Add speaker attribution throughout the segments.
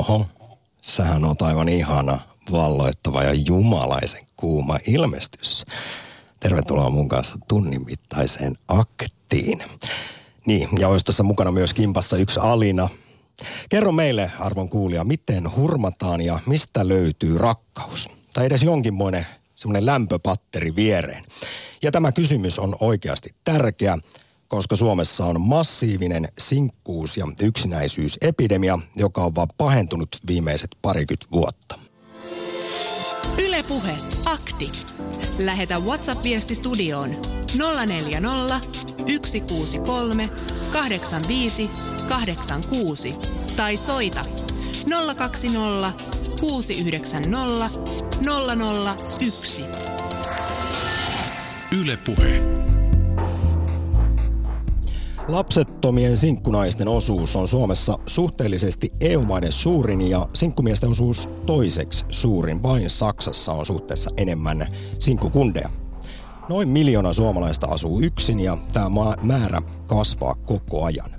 Speaker 1: Oho, sähän on aivan ihana, valloittava ja jumalaisen kuuma ilmestys. Tervetuloa mun kanssa tunnin mittaiseen aktiin. Niin, ja olisi tässä mukana myös kimpassa yksi Alina. Kerro meille, arvon kuulija, miten hurmataan ja mistä löytyy rakkaus? Tai edes jonkinmoinen semmoinen lämpöpatteri viereen. Ja tämä kysymys on oikeasti tärkeä, koska Suomessa on massiivinen sinkkuus- ja yksinäisyysepidemia, joka on vaan pahentunut viimeiset parikymmentä vuotta.
Speaker 2: Ylepuhe akti. Lähetä WhatsApp-viesti studioon 040 163 85 86 tai soita 020 690 001.
Speaker 3: Ylepuhe.
Speaker 1: Lapsettomien sinkkunaisten osuus on Suomessa suhteellisesti EU-maiden suurin ja sinkkumiesten osuus toiseksi suurin. Vain Saksassa on suhteessa enemmän sinkkukundeja. Noin miljoona suomalaista asuu yksin ja tämä määrä kasvaa koko ajan.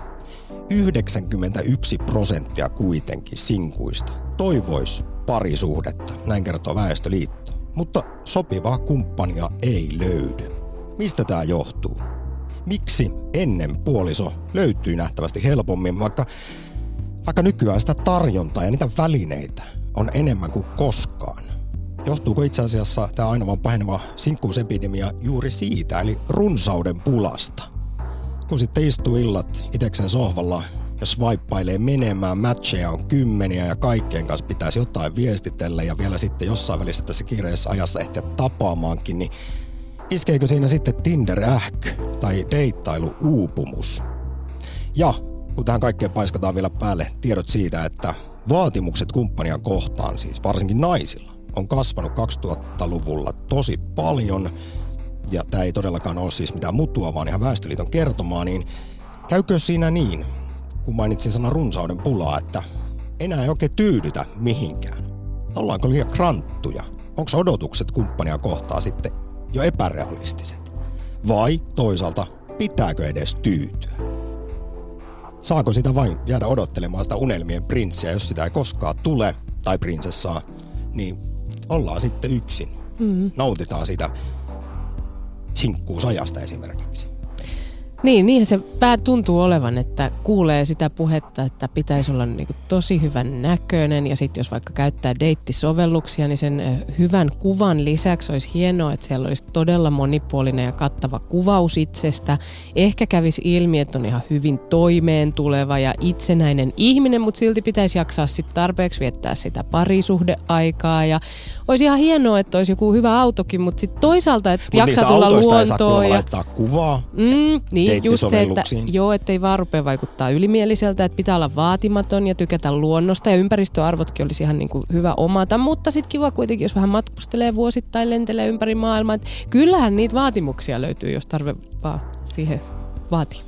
Speaker 1: 91 prosenttia kuitenkin sinkuista toivois parisuhdetta, näin kertoo Väestöliitto. Mutta sopivaa kumppania ei löydy. Mistä tämä johtuu? Miksi ennen puoliso löytyy nähtävästi helpommin, vaikka, vaikka nykyään sitä tarjontaa ja niitä välineitä on enemmän kuin koskaan. Johtuuko itse asiassa tämä aina vaan paheneva sinkkuusepidemia juuri siitä, eli runsauden pulasta? Kun sitten istuu illat iteksen sohvalla ja swipeilee menemään, matcheja on kymmeniä ja kaikkien kanssa pitäisi jotain viestitellä ja vielä sitten jossain välissä tässä kiireessä ajassa ehtiä tapaamaankin, niin Iskeekö siinä sitten Tinder-ähky tai deittailu-uupumus? Ja kun tähän kaikkeen paiskataan vielä päälle tiedot siitä, että vaatimukset kumppania kohtaan, siis varsinkin naisilla, on kasvanut 2000-luvulla tosi paljon, ja tämä ei todellakaan ole siis mitään mutua, vaan ihan Väestöliiton kertomaa, niin käykö siinä niin, kun mainitsin sanan runsauden pulaa, että enää ei oikein tyydytä mihinkään? Ollaanko liian kranttuja? Onko odotukset kumppania kohtaa sitten jo epärealistiset? Vai toisaalta, pitääkö edes tyytyä? Saako sitä vain jäädä odottelemaan sitä unelmien prinssiä, jos sitä ei koskaan tule, tai prinsessaa, niin ollaan sitten yksin. Mm-hmm. Nautitaan sitä sinkkuusajasta esimerkiksi.
Speaker 4: Niin, niin se pää tuntuu olevan, että kuulee sitä puhetta, että pitäisi olla niin tosi hyvän näköinen ja sitten jos vaikka käyttää deittisovelluksia, niin sen hyvän kuvan lisäksi olisi hienoa, että siellä olisi todella monipuolinen ja kattava kuvaus itsestä. Ehkä kävisi ilmi, että on ihan hyvin toimeen tuleva ja itsenäinen ihminen, mutta silti pitäisi jaksaa sitten tarpeeksi viettää sitä parisuhdeaikaa ja olisi ihan hienoa, että olisi joku hyvä autokin, mutta sitten toisaalta, että Mut jaksaa tulla luontoon.
Speaker 1: Ei ja... laittaa kuvaa.
Speaker 4: Mm, niin, just se, että joo, ettei vaan rupea vaikuttaa ylimieliseltä, että pitää olla vaatimaton ja tykätä luonnosta ja ympäristöarvotkin olisi ihan niin kuin hyvä omata, mutta sitten kiva kuitenkin, jos vähän matkustelee vuosittain, lentelee ympäri maailmaa. Että kyllähän niitä vaatimuksia löytyy, jos tarve vaan siihen vaatii.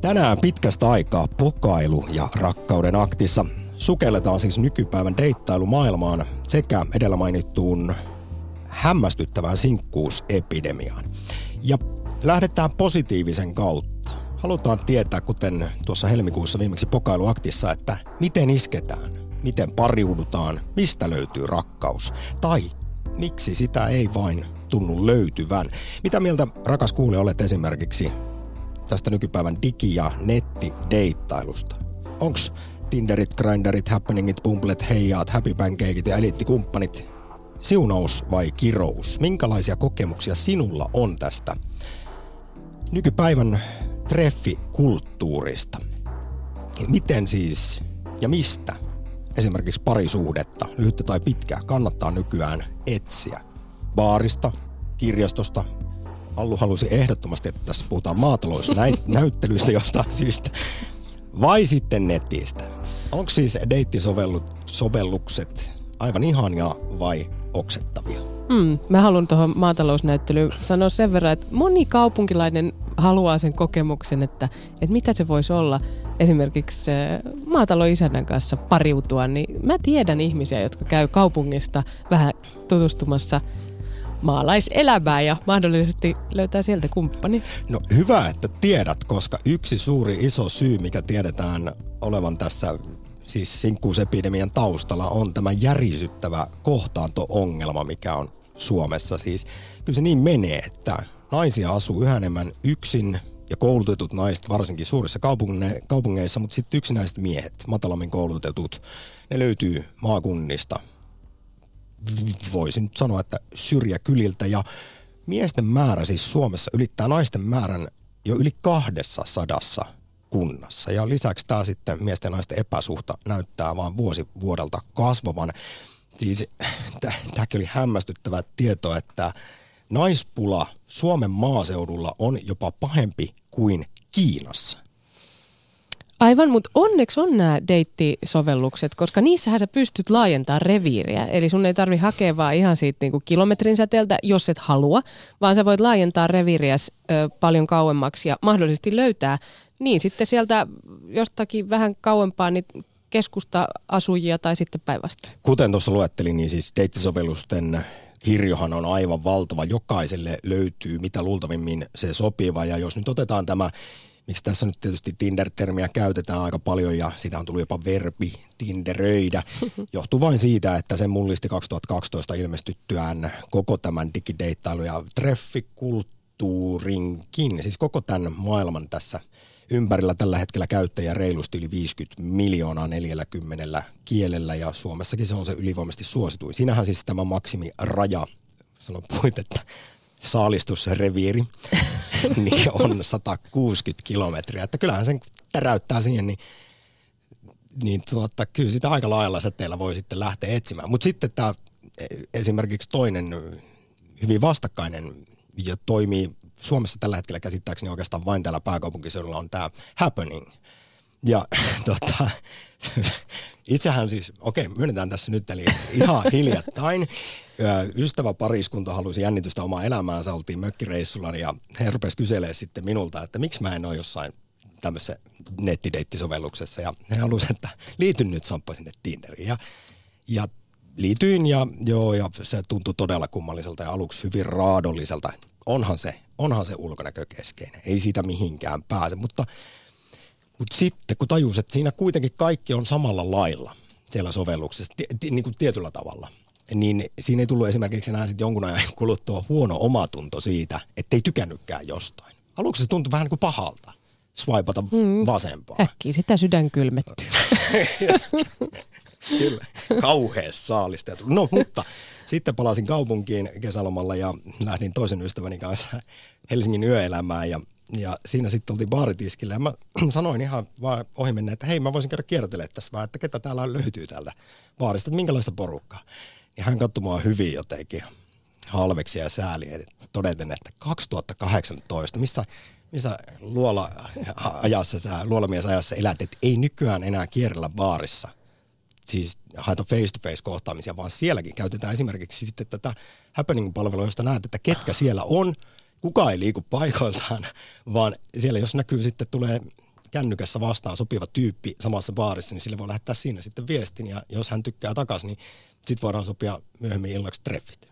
Speaker 1: Tänään pitkästä aikaa pokailu ja rakkauden aktissa sukelletaan siis nykypäivän deittailumaailmaan sekä edellä mainittuun hämmästyttävään sinkkuusepidemiaan. Ja lähdetään positiivisen kautta. Halutaan tietää, kuten tuossa helmikuussa viimeksi pokailuaktissa, että miten isketään, miten pariudutaan, mistä löytyy rakkaus. Tai miksi sitä ei vain tunnu löytyvän. Mitä mieltä, rakas kuulija, olet esimerkiksi tästä nykypäivän digi- ja nettideittailusta? Onks Tinderit, Grinderit, Happeningit, Bumblet, Heijaat, Happy Pancakeit ja eliittikumppanit siunaus vai kirous? Minkälaisia kokemuksia sinulla on tästä nykypäivän treffikulttuurista? Miten siis ja mistä esimerkiksi parisuhdetta, lyhyttä tai pitkää, kannattaa nykyään etsiä? Baarista, kirjastosta, Allu halusi ehdottomasti, että tässä puhutaan maatalousnäyttelyistä jostain syystä. Vai sitten netistä? Onko siis deittisovellukset aivan ihania vai oksettavia?
Speaker 4: Mm, mä haluan tuohon maatalousnäyttelyyn sanoa sen verran, että moni kaupunkilainen haluaa sen kokemuksen, että, että mitä se voisi olla esimerkiksi maataloisännän kanssa pariutua. Niin mä tiedän ihmisiä, jotka käy kaupungista vähän tutustumassa maalaiselämää ja mahdollisesti löytää sieltä kumppani.
Speaker 1: No hyvä, että tiedät, koska yksi suuri iso syy, mikä tiedetään olevan tässä siis sinkkuusepidemian taustalla on tämä järisyttävä kohtaanto-ongelma, mikä on Suomessa. Siis kyllä se niin menee, että naisia asuu yhä enemmän yksin ja koulutetut naiset, varsinkin suurissa kaupungeissa, mutta sitten yksinäiset miehet, matalammin koulutetut, ne löytyy maakunnista. Voisin sanoa, että syrjäkyliltä ja miesten määrä siis Suomessa ylittää naisten määrän jo yli kahdessa sadassa kunnassa. Ja lisäksi tämä sitten miesten ja naisten epäsuhta näyttää vaan vuosi vuodelta kasvavan. Siis tämäkin oli hämmästyttävä tieto, että naispula Suomen maaseudulla on jopa pahempi kuin Kiinassa.
Speaker 4: Aivan, mutta onneksi on nämä deittisovellukset, koska niissähän sä pystyt laajentamaan reviiriä. Eli sun ei tarvi hakea vaan ihan siitä niinku kilometrin säteeltä, jos et halua, vaan sä voit laajentaa reviiriä paljon kauemmaksi ja mahdollisesti löytää niin sitten sieltä jostakin vähän kauempaa niin keskusta-asujia tai sitten päinvastoin.
Speaker 1: Kuten tuossa luettelin, niin siis deittisovellusten hirjohan on aivan valtava. Jokaiselle löytyy mitä luultavimmin se sopiva. Ja jos nyt otetaan tämä, miksi tässä nyt tietysti Tinder-termiä käytetään aika paljon ja sitä on tullut jopa verbi Tinderöidä, johtuu vain siitä, että se mullisti 2012 ilmestyttyään koko tämän digideittailu ja treffikulttuurinkin, siis koko tämän maailman tässä – ympärillä tällä hetkellä käyttäjä reilusti yli 50 miljoonaa 40 kielellä ja Suomessakin se on se ylivoimaisesti suosituin. Siinähän siis tämä maksimiraja, sanon puhuit, että saalistusreviiri, niin on 160 kilometriä. Että kyllähän sen täräyttää siihen, niin, niin tuota, kyllä sitä aika lailla säteellä voi sitten lähteä etsimään. Mutta sitten tämä esimerkiksi toinen hyvin vastakkainen ja toimii Suomessa tällä hetkellä käsittääkseni oikeastaan vain täällä pääkaupunkiseudulla on tämä happening. Ja tota, itsehän siis, okei, okay, myönnetään tässä nyt, eli ihan hiljattain ystävä pariskunta halusi jännitystä omaa elämäänsä, oltiin mökkireissulla ja he rupesivat kyselemään sitten minulta, että miksi mä en ole jossain tämmöisessä nettideittisovelluksessa ja he halusivat, että liityn nyt Samppa sinne Tinderiin ja, ja liityin ja joo ja se tuntui todella kummalliselta ja aluksi hyvin raadolliselta. Onhan se onhan se ulkonäkö keskeinen. Ei siitä mihinkään pääse, mutta, mutta sitten kun tajus, että siinä kuitenkin kaikki on samalla lailla siellä sovelluksessa, t- niin kuin tietyllä tavalla, niin siinä ei tullut esimerkiksi enää sitten jonkun ajan kuluttua huono omatunto siitä, että ei tykännytkään jostain. Aluksi se tuntui vähän niin kuin pahalta swipata mm. vasempaa.
Speaker 4: Äkkiä sitä sydän kylmettyy.
Speaker 1: Kyllä, kauhean saalistettu. No mutta sitten palasin kaupunkiin kesälomalla ja lähdin toisen ystäväni kanssa Helsingin yöelämään ja, ja siinä sitten oltiin baaritiskillä ja mä sanoin ihan vaan ohi mennä, että hei mä voisin käydä kiertelemään tässä vaan, että ketä täällä löytyy täältä baarista, että minkälaista porukkaa. Ja hän katsoi mua hyvin jotenkin halveksi ja sääliä todeten, että 2018, missä, missä luola ajassa luolamies ajassa elät, että ei nykyään enää kierrellä baarissa – siis haeta face-to-face kohtaamisia, vaan sielläkin käytetään esimerkiksi sitten tätä happening-palvelua, josta näet, että ketkä siellä on, kuka ei liiku paikoiltaan, vaan siellä jos näkyy sitten tulee kännykässä vastaan sopiva tyyppi samassa baarissa, niin sille voi lähettää siinä sitten viestin ja jos hän tykkää takaisin, niin sitten voidaan sopia myöhemmin illaksi treffit.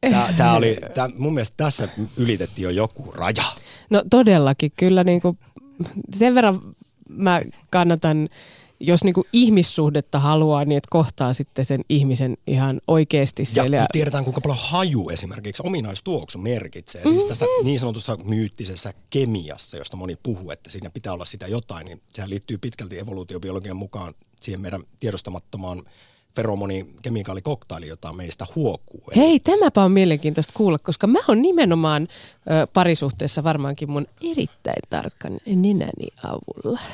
Speaker 1: Tämä, tämä oli, tämä, mun mielestä tässä ylitettiin jo joku raja.
Speaker 4: No todellakin, kyllä niin kuin, sen verran mä kannatan jos niinku ihmissuhdetta haluaa, niin että kohtaa sitten sen ihmisen ihan oikeasti siellä.
Speaker 1: Ja tiedetään, kuinka paljon haju esimerkiksi ominaistuoksu merkitsee. Mm-hmm. Siis tässä mm-hmm. niin sanotussa myyttisessä kemiassa, josta moni puhuu, että siinä pitää olla sitä jotain, niin sehän liittyy pitkälti evoluutiobiologian mukaan siihen meidän tiedostamattomaan feromonikemikaalikoktaili, jota meistä huokuu.
Speaker 4: Hei, tämäpä on mielenkiintoista kuulla, koska mä oon nimenomaan ö, parisuhteessa varmaankin mun erittäin tarkkan nenäni avulla.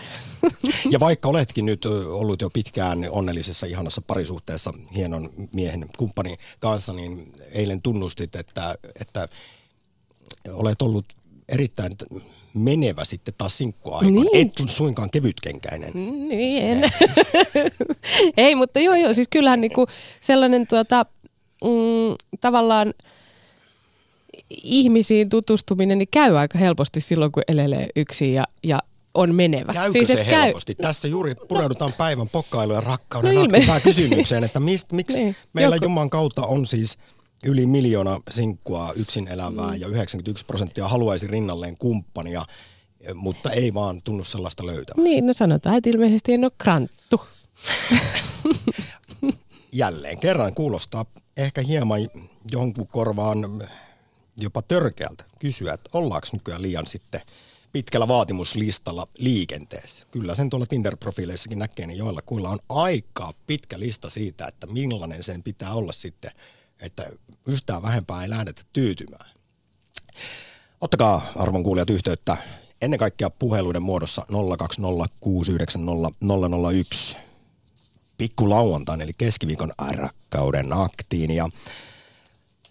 Speaker 1: Ja vaikka oletkin nyt ollut jo pitkään onnellisessa, ihanassa parisuhteessa hienon miehen kumppanin kanssa, niin eilen tunnustit, että, että olet ollut erittäin menevä sitten taas sinkkuaikoina. Niin. Et suinkaan kevytkenkäinen.
Speaker 4: Niin, en. Ei, mutta joo, joo, siis kyllähän niinku sellainen tuota, mm, tavallaan ihmisiin tutustuminen niin käy aika helposti silloin, kun elelee yksin ja, ja on menevä.
Speaker 1: Käykö siis, se helposti? Käy... Tässä juuri pureudutaan päivän pokkailu ja rakkauden no, kysymykseen, että mist, miksi niin, meillä joku... Juman kautta on siis yli miljoona sinkkua yksin elävää mm. ja 91 prosenttia haluaisi rinnalleen kumppania, mutta ei vaan tunnu sellaista löytää.
Speaker 4: Niin, no sanotaan, että ilmeisesti en ole kranttu.
Speaker 1: Jälleen kerran kuulostaa ehkä hieman jonkun korvaan jopa törkeältä kysyä, että ollaanko nykyään liian sitten pitkällä vaatimuslistalla liikenteessä. Kyllä sen tuolla Tinder-profiileissakin näkee, niin joilla kuilla on aika pitkä lista siitä, että millainen sen pitää olla sitten, että yhtään vähempää ei lähdetä tyytymään. Ottakaa arvon kuulijat yhteyttä. Ennen kaikkea puheluiden muodossa 020690001 pikku lauantain eli keskiviikon rakkauden aktiin. Ja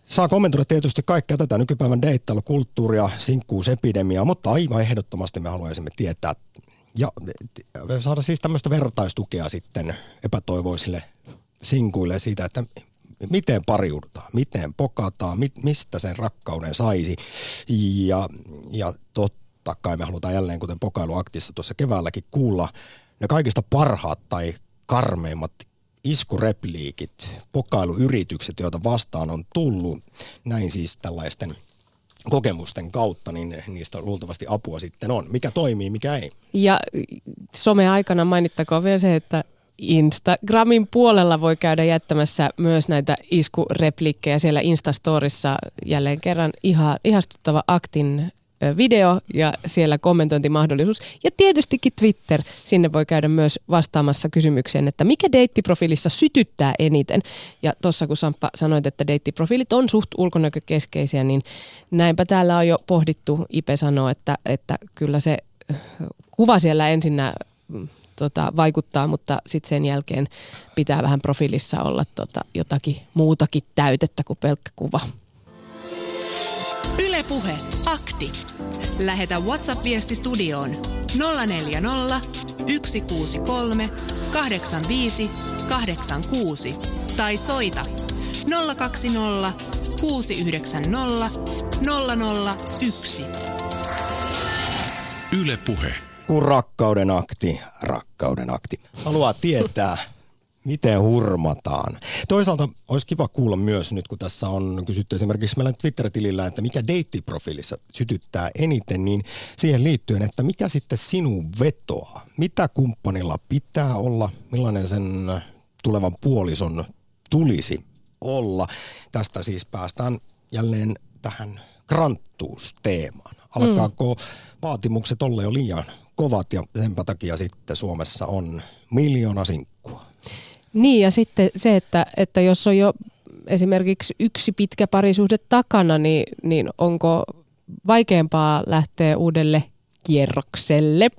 Speaker 1: Saa kommentoida tietysti kaikkea tätä nykypäivän deittailukulttuuria, sinkkuusepidemiaa, mutta aivan ehdottomasti me haluaisimme tietää ja saada siis tämmöistä vertaistukea sitten epätoivoisille sinkuille siitä, että miten pariudutaan, miten pokataan, mit, mistä sen rakkauden saisi. Ja, ja totta kai me halutaan jälleen, kuten pokailuaktissa tuossa keväälläkin kuulla, ne kaikista parhaat tai karmeimmat iskurepliikit, pokailuyritykset, joita vastaan on tullut, näin siis tällaisten kokemusten kautta, niin niistä luultavasti apua sitten on. Mikä toimii, mikä ei.
Speaker 4: Ja some-aikana mainittakoon vielä se, että Instagramin puolella voi käydä jättämässä myös näitä iskureplikkejä siellä Instastorissa jälleen kerran ihan, ihastuttava aktin video ja siellä kommentointimahdollisuus. Ja tietystikin Twitter, sinne voi käydä myös vastaamassa kysymykseen, että mikä deittiprofiilissa sytyttää eniten. Ja tuossa kun Samppa sanoit, että deittiprofiilit on suht ulkonäkökeskeisiä, niin näinpä täällä on jo pohdittu. Ipe sanoo, että, että kyllä se kuva siellä ensinnä mm, tota, vaikuttaa, mutta sitten sen jälkeen pitää vähän profiilissa olla tota, jotakin muutakin täytettä kuin pelkkä kuva.
Speaker 2: Ylepuhe akti. Lähetä WhatsApp-viesti studioon 040 163 85 86 tai soita 020 690 001.
Speaker 1: Ylepuhe. Kun rakkauden akti, rakkauden akti. Haluaa tietää, Miten hurmataan? Toisaalta olisi kiva kuulla myös nyt, kun tässä on kysytty esimerkiksi meillä Twitter-tilillä, että mikä deittiprofiilissa sytyttää eniten, niin siihen liittyen, että mikä sitten sinun vetoaa? Mitä kumppanilla pitää olla? Millainen sen tulevan puolison tulisi olla? Tästä siis päästään jälleen tähän kranttuusteemaan. Alkaako mm. vaatimukset olla jo liian kovat ja sen takia sitten Suomessa on miljoona sinkkua?
Speaker 4: Niin ja sitten se, että, että jos on jo esimerkiksi yksi pitkä parisuhde takana, niin, niin onko vaikeampaa lähteä uudelle kierrokselle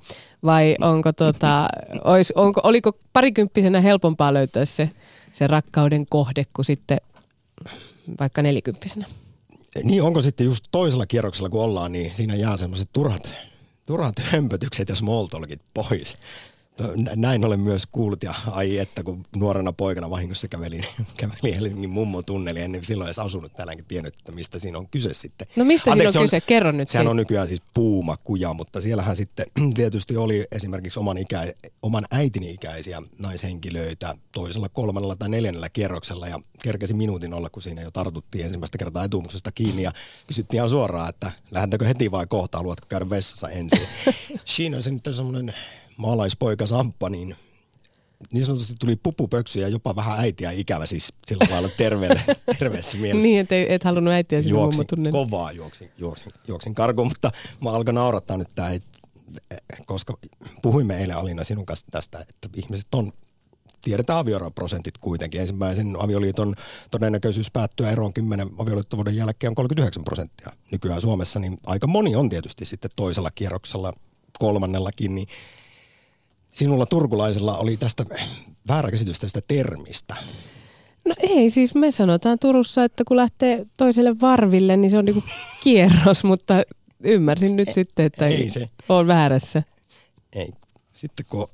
Speaker 4: vai onko tota, ois, onko, oliko parikymppisenä helpompaa löytää se, se rakkauden kohde kuin sitten vaikka nelikymppisenä?
Speaker 1: Niin onko sitten just toisella kierroksella kun ollaan, niin siinä jää semmoiset turhat, turhat hömpötykset ja small talkit pois näin olen myös kuullut ja ai että kun nuorena poikana vahingossa kävelin, kävelin Helsingin mummo tunneli ennen silloin edes asunut täälläkin tiennyt, että mistä siinä on kyse sitten.
Speaker 4: No mistä Anteeksi, siinä on, kyse? Kerro nyt.
Speaker 1: Sehän on nykyään siis puumakuja, mutta siellähän sitten tietysti oli esimerkiksi oman, ikä, oman äitini ikäisiä naishenkilöitä toisella, kolmannella tai neljännellä kierroksella ja kerkesi minuutin olla, kun siinä jo tartuttiin ensimmäistä kertaa etumuksesta kiinni ja kysyttiin ihan suoraan, että lähdetäänkö heti vai kohta, haluatko käydä vessassa ensin. siinä on se nyt semmoinen maalaispoika Samppa, niin niin sanotusti tuli pupupöksy ja jopa vähän äitiä ikävä siis sillä lailla terveelle, terveessä mielessä.
Speaker 4: niin, että et halunnut äitiä sinne
Speaker 1: juoksin, kovaa juoksin, juoksin, juoksin karkuun, mutta mä alkan naurattaa nyt tämä, koska puhuimme eilen Alina sinun kanssa tästä, että ihmiset on tiedetään avioeroprosentit kuitenkin. Ensimmäisen avioliiton todennäköisyys päättyä eroon 10 avioliittovuoden jälkeen on 39 prosenttia nykyään Suomessa, niin aika moni on tietysti sitten toisella kierroksella, kolmannellakin, niin sinulla turkulaisella oli tästä väärä käsitys tästä termistä.
Speaker 4: No ei, siis me sanotaan Turussa, että kun lähtee toiselle varville, niin se on niinku kierros, mutta ymmärsin nyt ei, sitten, että ei se. on väärässä.
Speaker 1: Ei, sitten kun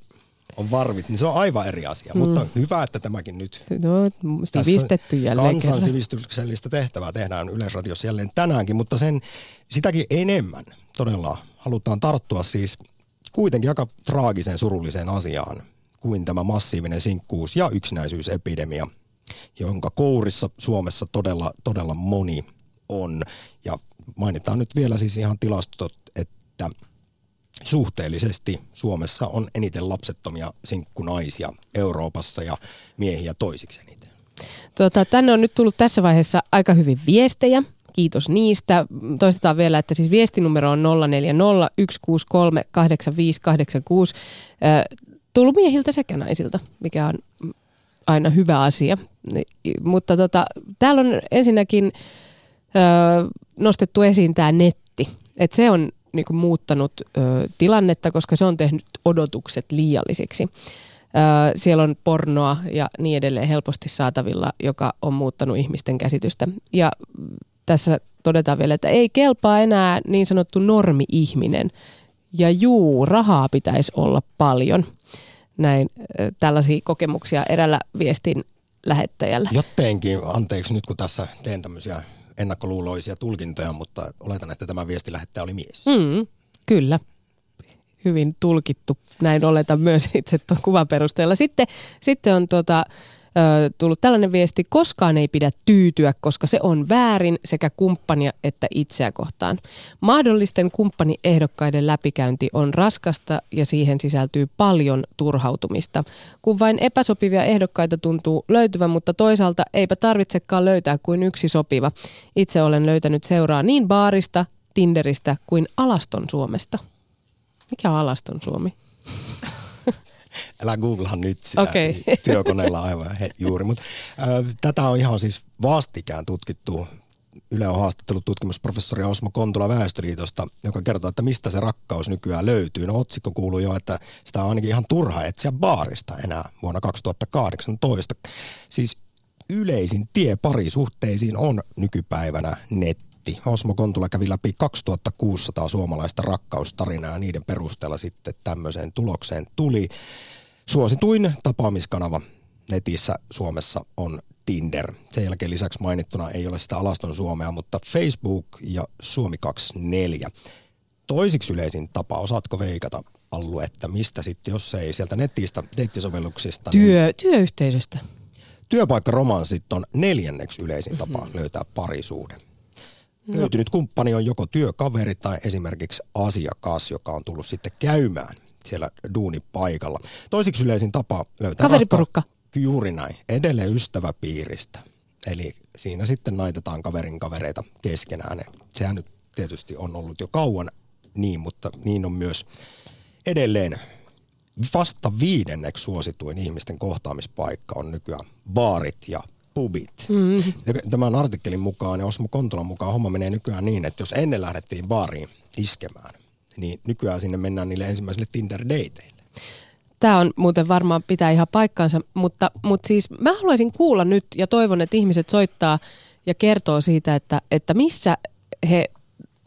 Speaker 1: on varvit, niin se on aivan eri asia. Mm. Mutta hyvä, että tämäkin nyt
Speaker 4: no, sivistetty jälleen
Speaker 1: kansansivistyksellistä tehtävää tehdään Yleisradiossa jälleen tänäänkin, mutta sen sitäkin enemmän todella halutaan tarttua siis kuitenkin aika traagisen surulliseen asiaan kuin tämä massiivinen sinkkuus ja yksinäisyysepidemia, jonka kourissa Suomessa todella, todella moni on. Ja mainitaan nyt vielä siis ihan tilastot, että suhteellisesti Suomessa on eniten lapsettomia sinkkunaisia Euroopassa ja miehiä toisiksi eniten.
Speaker 4: Tota, tänne on nyt tullut tässä vaiheessa aika hyvin viestejä. Kiitos niistä. Toistetaan vielä, että siis viestinumero on 0401638586. Tullut miehiltä sekä naisilta, mikä on aina hyvä asia. Mutta tota, täällä on ensinnäkin nostettu esiin tämä netti. Et se on niinku muuttanut ö, tilannetta, koska se on tehnyt odotukset liiallisiksi. Ö, siellä on pornoa ja niin edelleen helposti saatavilla, joka on muuttanut ihmisten käsitystä. Ja tässä todetaan vielä, että ei kelpaa enää niin sanottu normi-ihminen. Ja juu, rahaa pitäisi olla paljon. Näin tällaisia kokemuksia erällä viestin lähettäjällä.
Speaker 1: Jotteenkin, anteeksi nyt kun tässä teen tämmöisiä ennakkoluuloisia tulkintoja, mutta oletan, että tämä viestilähettäjä oli mies.
Speaker 4: Mm, kyllä. Hyvin tulkittu. Näin oletan myös itse tuon kuvan perusteella. Sitten, sitten on tuota, tullut tällainen viesti, koskaan ei pidä tyytyä, koska se on väärin sekä kumppania että itseä kohtaan. Mahdollisten kumppaniehdokkaiden läpikäynti on raskasta ja siihen sisältyy paljon turhautumista. Kun vain epäsopivia ehdokkaita tuntuu löytyvän, mutta toisaalta eipä tarvitsekaan löytää kuin yksi sopiva. Itse olen löytänyt seuraa niin baarista, Tinderistä kuin Alaston Suomesta. Mikä on Alaston Suomi?
Speaker 1: Älä googlaa nyt sitä okay. työkoneella aivan he, juuri. Mutta äh, tätä on ihan siis vastikään tutkittu. Yle on haastattelut tutkimusprofessori Osmo Kontula Väestöliitosta, joka kertoo, että mistä se rakkaus nykyään löytyy. No otsikko kuuluu jo, että sitä on ainakin ihan turha etsiä baarista enää vuonna 2018. Siis yleisin tie parisuhteisiin on nykypäivänä netti. Osmo Kontula kävi läpi 2600 suomalaista rakkaustarinaa ja niiden perusteella sitten tämmöiseen tulokseen tuli. Suosituin tapaamiskanava netissä Suomessa on Tinder. Sen jälkeen lisäksi mainittuna ei ole sitä alaston Suomea, mutta Facebook ja Suomi 24. Toisiksi yleisin tapa, osaatko veikata Allu, että mistä sitten, jos ei sieltä netistä, deittisovelluksista.
Speaker 4: Työ, niin työyhteisöstä.
Speaker 1: Työpaikkaromanssit on neljänneksi yleisin tapa mm-hmm. löytää parisuuden. No. Löytynyt kumppani on joko työkaveri tai esimerkiksi asiakas, joka on tullut sitten käymään siellä duunipaikalla. Toisiksi yleisin tapa löytää...
Speaker 4: Kaveriporukka.
Speaker 1: Rakka, juuri näin. Edelleen ystäväpiiristä. Eli siinä sitten naitetaan kaverin kavereita keskenään. Sehän nyt tietysti on ollut jo kauan niin, mutta niin on myös edelleen vasta viidenneksi suosituin ihmisten kohtaamispaikka on nykyään baarit ja pubit. Mm. Tämän artikkelin mukaan ja Osmo Kontolan mukaan homma menee nykyään niin, että jos ennen lähdettiin baariin iskemään, niin nykyään sinne mennään niille ensimmäisille Tinder-dateille.
Speaker 4: Tämä on muuten varmaan pitää ihan paikkaansa, mutta, mutta siis mä haluaisin kuulla nyt ja toivon, että ihmiset soittaa ja kertoo siitä, että, että missä he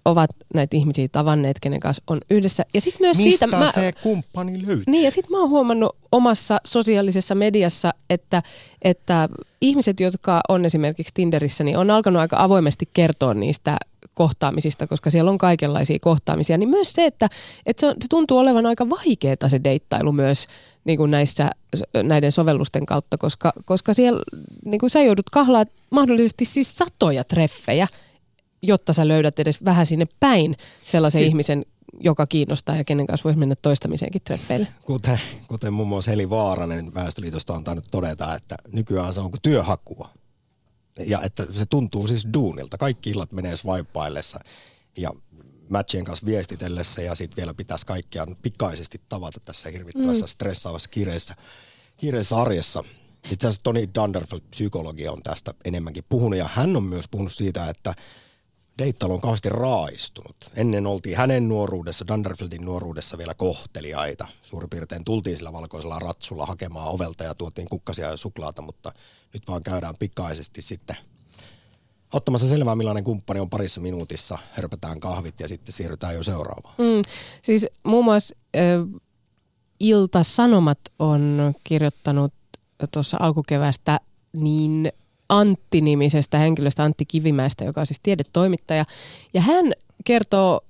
Speaker 4: ovat näitä ihmisiä tavanneet, kenen kanssa on yhdessä.
Speaker 1: Ja sit myös Mistä siitä, mä, se kumppani löytyy?
Speaker 4: Niin, ja sitten mä oon huomannut omassa sosiaalisessa mediassa, että, että ihmiset, jotka on esimerkiksi Tinderissä, niin on alkanut aika avoimesti kertoa niistä kohtaamisista, koska siellä on kaikenlaisia kohtaamisia, niin myös se, että, että se, on, se tuntuu olevan aika vaikeaa se deittailu myös niin kuin näissä, näiden sovellusten kautta, koska, koska siellä niin kuin sä joudut kahlaa mahdollisesti siis satoja treffejä, jotta sä löydät edes vähän sinne päin sellaisen si- ihmisen, joka kiinnostaa ja kenen kanssa voisi mennä toistamiseenkin treffeille.
Speaker 1: Kuten, kuten muun muassa Heli Vaaranen Väestöliitosta on tainnut todeta, että nykyään se on kuin työhakua. Ja että se tuntuu siis duunilta. Kaikki illat menee swipeaillessa ja matchien kanssa viestitellessä ja sitten vielä pitäisi kaikkia pikaisesti tavata tässä hirvittävässä mm. stressaavassa kiireessä, kiireessä arjessa. Itse asiassa Tony Dunderfeld, psykologia, on tästä enemmänkin puhunut ja hän on myös puhunut siitä, että deittailu on kauheasti raaistunut. Ennen oltiin hänen nuoruudessa, Dunderfeldin nuoruudessa vielä kohteliaita. Suurin piirtein tultiin sillä valkoisella ratsulla hakemaan ovelta ja tuotiin kukkasia ja suklaata, mutta nyt vaan käydään pikaisesti sitten ottamassa selvää, millainen kumppani on parissa minuutissa, hörpätään kahvit ja sitten siirrytään jo seuraavaan. Mm,
Speaker 4: siis muun muassa äh, Ilta-Sanomat on kirjoittanut tuossa alkukevästä niin Antti-nimisestä henkilöstä, Antti Kivimäestä, joka on siis tiedetoimittaja. Ja hän kertoo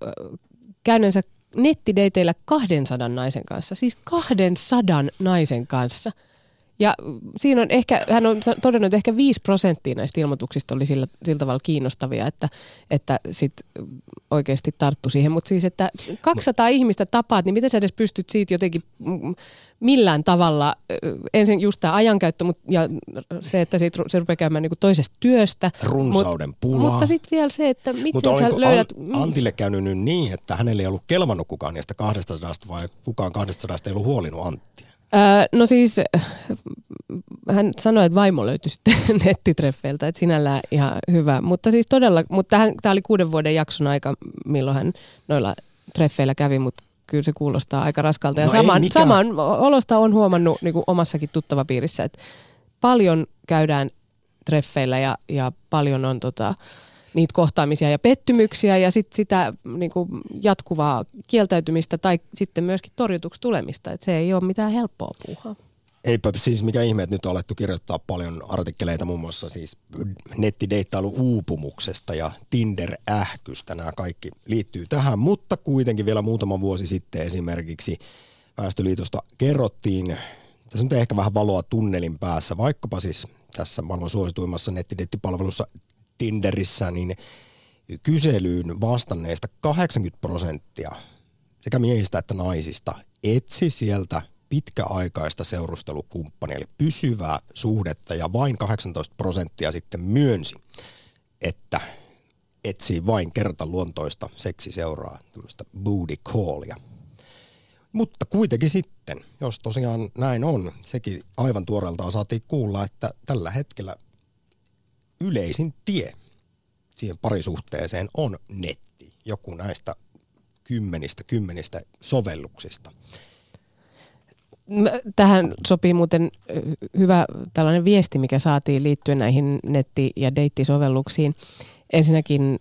Speaker 4: käyneensä nettideiteillä 200 naisen kanssa, siis 200 naisen kanssa. Ja siinä on ehkä, hän on todennut, että ehkä 5 prosenttia näistä ilmoituksista oli sillä, sillä tavalla kiinnostavia, että, että sit oikeasti tarttu siihen. Mutta siis, että 200 Mut. ihmistä tapaat, niin miten sä edes pystyt siitä jotenkin millään tavalla, ensin just tämä ajankäyttö mut, ja se, että siitä, se rupeaa käymään niinku toisesta työstä.
Speaker 1: Runsauden
Speaker 4: mut,
Speaker 1: pulaa.
Speaker 4: Mutta sitten vielä se, että miten sä löydät...
Speaker 1: Antille käynyt nyt niin, että hänelle ei ollut kelvannut kukaan niistä 200 vai kukaan 200 ei ollut huolinut Anttia?
Speaker 4: Öö, no siis hän sanoi, että vaimo löytyi sitten nettitreffeiltä, että sinällään ihan hyvä. Mutta siis todella, mutta tämä oli kuuden vuoden jakson aika, milloin hän noilla treffeillä kävi, mutta kyllä se kuulostaa aika raskalta. Ja no saman, saman olosta on huomannut niin kuin omassakin tuttavapiirissä, että paljon käydään treffeillä ja, ja paljon on tota, niitä kohtaamisia ja pettymyksiä ja sit sitä niin kuin jatkuvaa kieltäytymistä tai sitten myöskin torjutuksi tulemista. Et se ei ole mitään helppoa puuhaa.
Speaker 1: Eipä siis mikä ihme, että nyt on alettu kirjoittaa paljon artikkeleita muun muassa siis nettideittailu uupumuksesta ja Tinder-ähkystä. Nämä kaikki liittyy tähän, mutta kuitenkin vielä muutama vuosi sitten esimerkiksi Väestöliitosta kerrottiin, tässä nyt ehkä vähän valoa tunnelin päässä, vaikkapa siis tässä maailman suosituimmassa nettideittipalvelussa Tinderissä, niin kyselyyn vastanneista 80 prosenttia sekä miehistä että naisista etsi sieltä pitkäaikaista seurustelukumppania, eli pysyvää suhdetta, ja vain 18 prosenttia sitten myönsi, että etsii vain kertaluontoista seksiseuraa, tämmöistä booty callia. Mutta kuitenkin sitten, jos tosiaan näin on, sekin aivan tuoreeltaan saatiin kuulla, että tällä hetkellä yleisin tie siihen parisuhteeseen on netti. Joku näistä kymmenistä, kymmenistä sovelluksista.
Speaker 4: Tähän sopii muuten hyvä tällainen viesti, mikä saatiin liittyen näihin netti- ja deittisovelluksiin. Ensinnäkin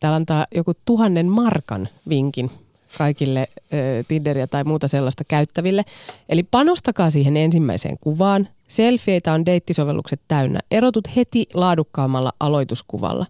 Speaker 4: täällä antaa joku tuhannen markan vinkin kaikille äh, Tinderia tai muuta sellaista käyttäville. Eli panostakaa siihen ensimmäiseen kuvaan. Selfieitä on deittisovellukset täynnä. Erotut heti laadukkaammalla aloituskuvalla.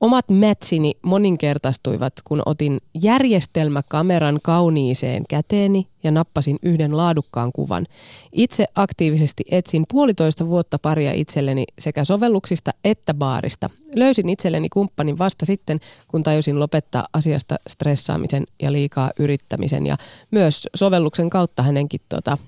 Speaker 4: Omat matchini moninkertaistuivat, kun otin järjestelmäkameran kauniiseen käteeni ja nappasin yhden laadukkaan kuvan. Itse aktiivisesti etsin puolitoista vuotta paria itselleni sekä sovelluksista että baarista. Löysin itselleni kumppanin vasta sitten, kun tajusin lopettaa asiasta stressaamisen ja liikaa yrittämisen. Ja myös sovelluksen kautta hänenkin tota,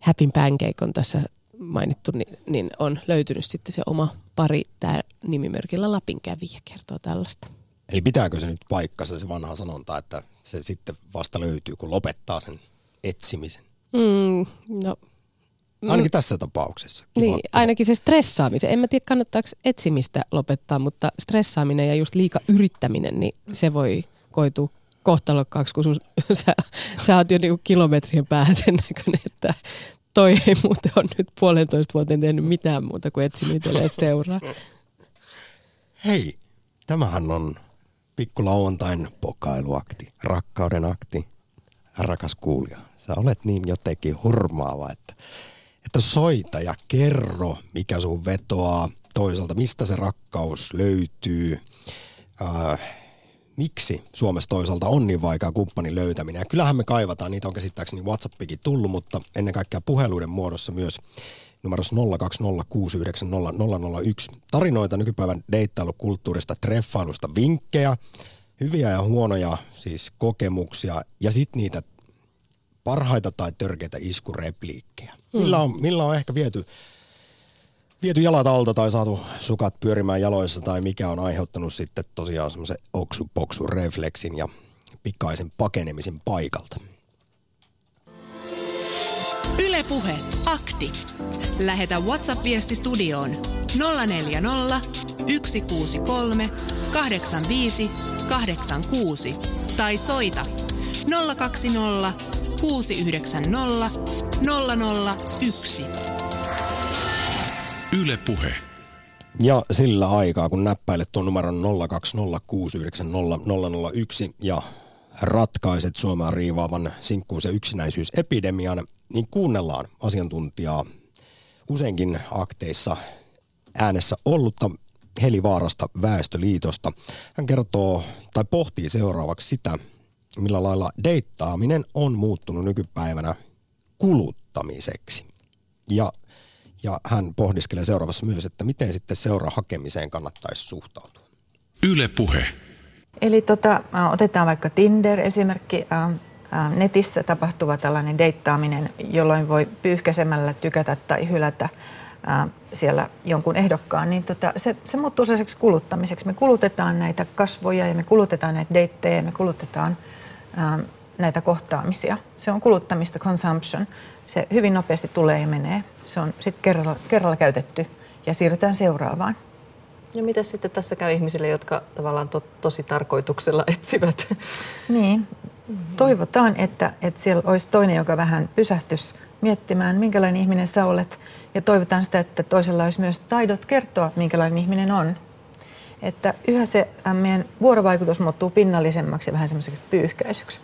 Speaker 4: Happy Pancake on tässä mainittu, niin, niin on löytynyt sitten se oma pari, tämä nimimerkillä Lapin kävijä kertoo tällaista.
Speaker 1: Eli pitääkö se nyt paikkansa se vanha sanonta, että se sitten vasta löytyy, kun lopettaa sen etsimisen?
Speaker 4: Mm, no,
Speaker 1: Ainakin mm, tässä tapauksessa.
Speaker 4: Kiva. Niin, ainakin se stressaamisen. En mä tiedä, kannattaako etsimistä lopettaa, mutta stressaaminen ja just liika yrittäminen, niin se voi koitua kohtalokkaaksi, kun sun, sä, sä oot jo niinku kilometrien päähän sen näköinen, että toi ei muuten ole nyt puolentoista vuoteen tehnyt mitään muuta kuin etsinyt itselleen seuraa.
Speaker 1: Hei, tämähän on pikkulauantain pokailuakti, rakkauden akti. Rakas kuulija, sä olet niin jotenkin hurmaava, että, että soita ja kerro, mikä sun vetoaa toisaalta, mistä se rakkaus löytyy. Äh, miksi Suomessa toisaalta on niin vaikea kumppanin löytäminen. Ja kyllähän me kaivataan, niitä on käsittääkseni WhatsAppikin tullut, mutta ennen kaikkea puheluiden muodossa myös numerossa 020690001. Tarinoita nykypäivän deittailukulttuurista, treffailusta, vinkkejä, hyviä ja huonoja siis kokemuksia ja sitten niitä parhaita tai törkeitä iskurepliikkejä. Mm. Millä, on, millä on ehkä viety viety jalat alta tai saatu sukat pyörimään jaloissa tai mikä on aiheuttanut sitten tosiaan semmoisen oksu refleksin ja pikaisen pakenemisen paikalta.
Speaker 2: Ylepuhe akti. Lähetä WhatsApp-viesti studioon 040 163 85 86 tai soita 020 690 001.
Speaker 1: Yle Puhe. Ja sillä aikaa, kun näppäilet tuon numeron 020690001 ja ratkaiset Suomea riivaavan sinkkuus- ja yksinäisyysepidemian, niin kuunnellaan asiantuntijaa useinkin akteissa äänessä ollutta Heli Vaarasta Väestöliitosta. Hän kertoo tai pohtii seuraavaksi sitä, millä lailla deittaaminen on muuttunut nykypäivänä kuluttamiseksi. Ja, ja hän pohdiskelee seuraavassa myös, että miten sitten seuraa hakemiseen kannattaisi suhtautua.
Speaker 3: Yle Puhe.
Speaker 5: Eli tota, otetaan vaikka Tinder esimerkki. Netissä tapahtuva tällainen deittaaminen, jolloin voi pyyhkäsemällä tykätä tai hylätä siellä jonkun ehdokkaan, niin tota, se, se muuttuu sellaiseksi kuluttamiseksi. Me kulutetaan näitä kasvoja ja me kulutetaan näitä deittejä ja me kulutetaan ää, näitä kohtaamisia. Se on kuluttamista, consumption. Se hyvin nopeasti tulee ja menee. Se on sitten kerralla, kerralla käytetty ja siirrytään seuraavaan.
Speaker 6: Ja mitä sitten tässä käy ihmisille, jotka tavallaan to, tosi tarkoituksella etsivät?
Speaker 5: Niin, toivotaan, että, että siellä olisi toinen, joka vähän pysähtys miettimään, minkälainen ihminen sä olet. Ja toivotaan sitä, että toisella olisi myös taidot kertoa, minkälainen ihminen on. Että yhä se äh, meidän vuorovaikutus muuttuu pinnallisemmaksi ja vähän semmoiseksi pyyhkäisyksi.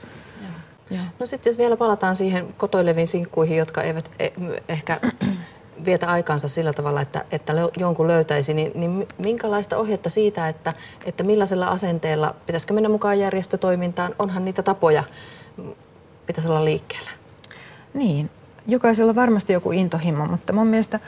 Speaker 6: No sitten jos vielä palataan siihen kotoileviin sinkkuihin, jotka eivät e- ehkä vietä aikansa sillä tavalla, että, että jonkun löytäisi, niin, niin minkälaista ohjetta siitä, että, että millaisella asenteella, pitäisikö mennä mukaan järjestötoimintaan, onhan niitä tapoja, pitäisi olla liikkeellä?
Speaker 5: Niin, jokaisella on varmasti joku intohimo, mutta mun mielestä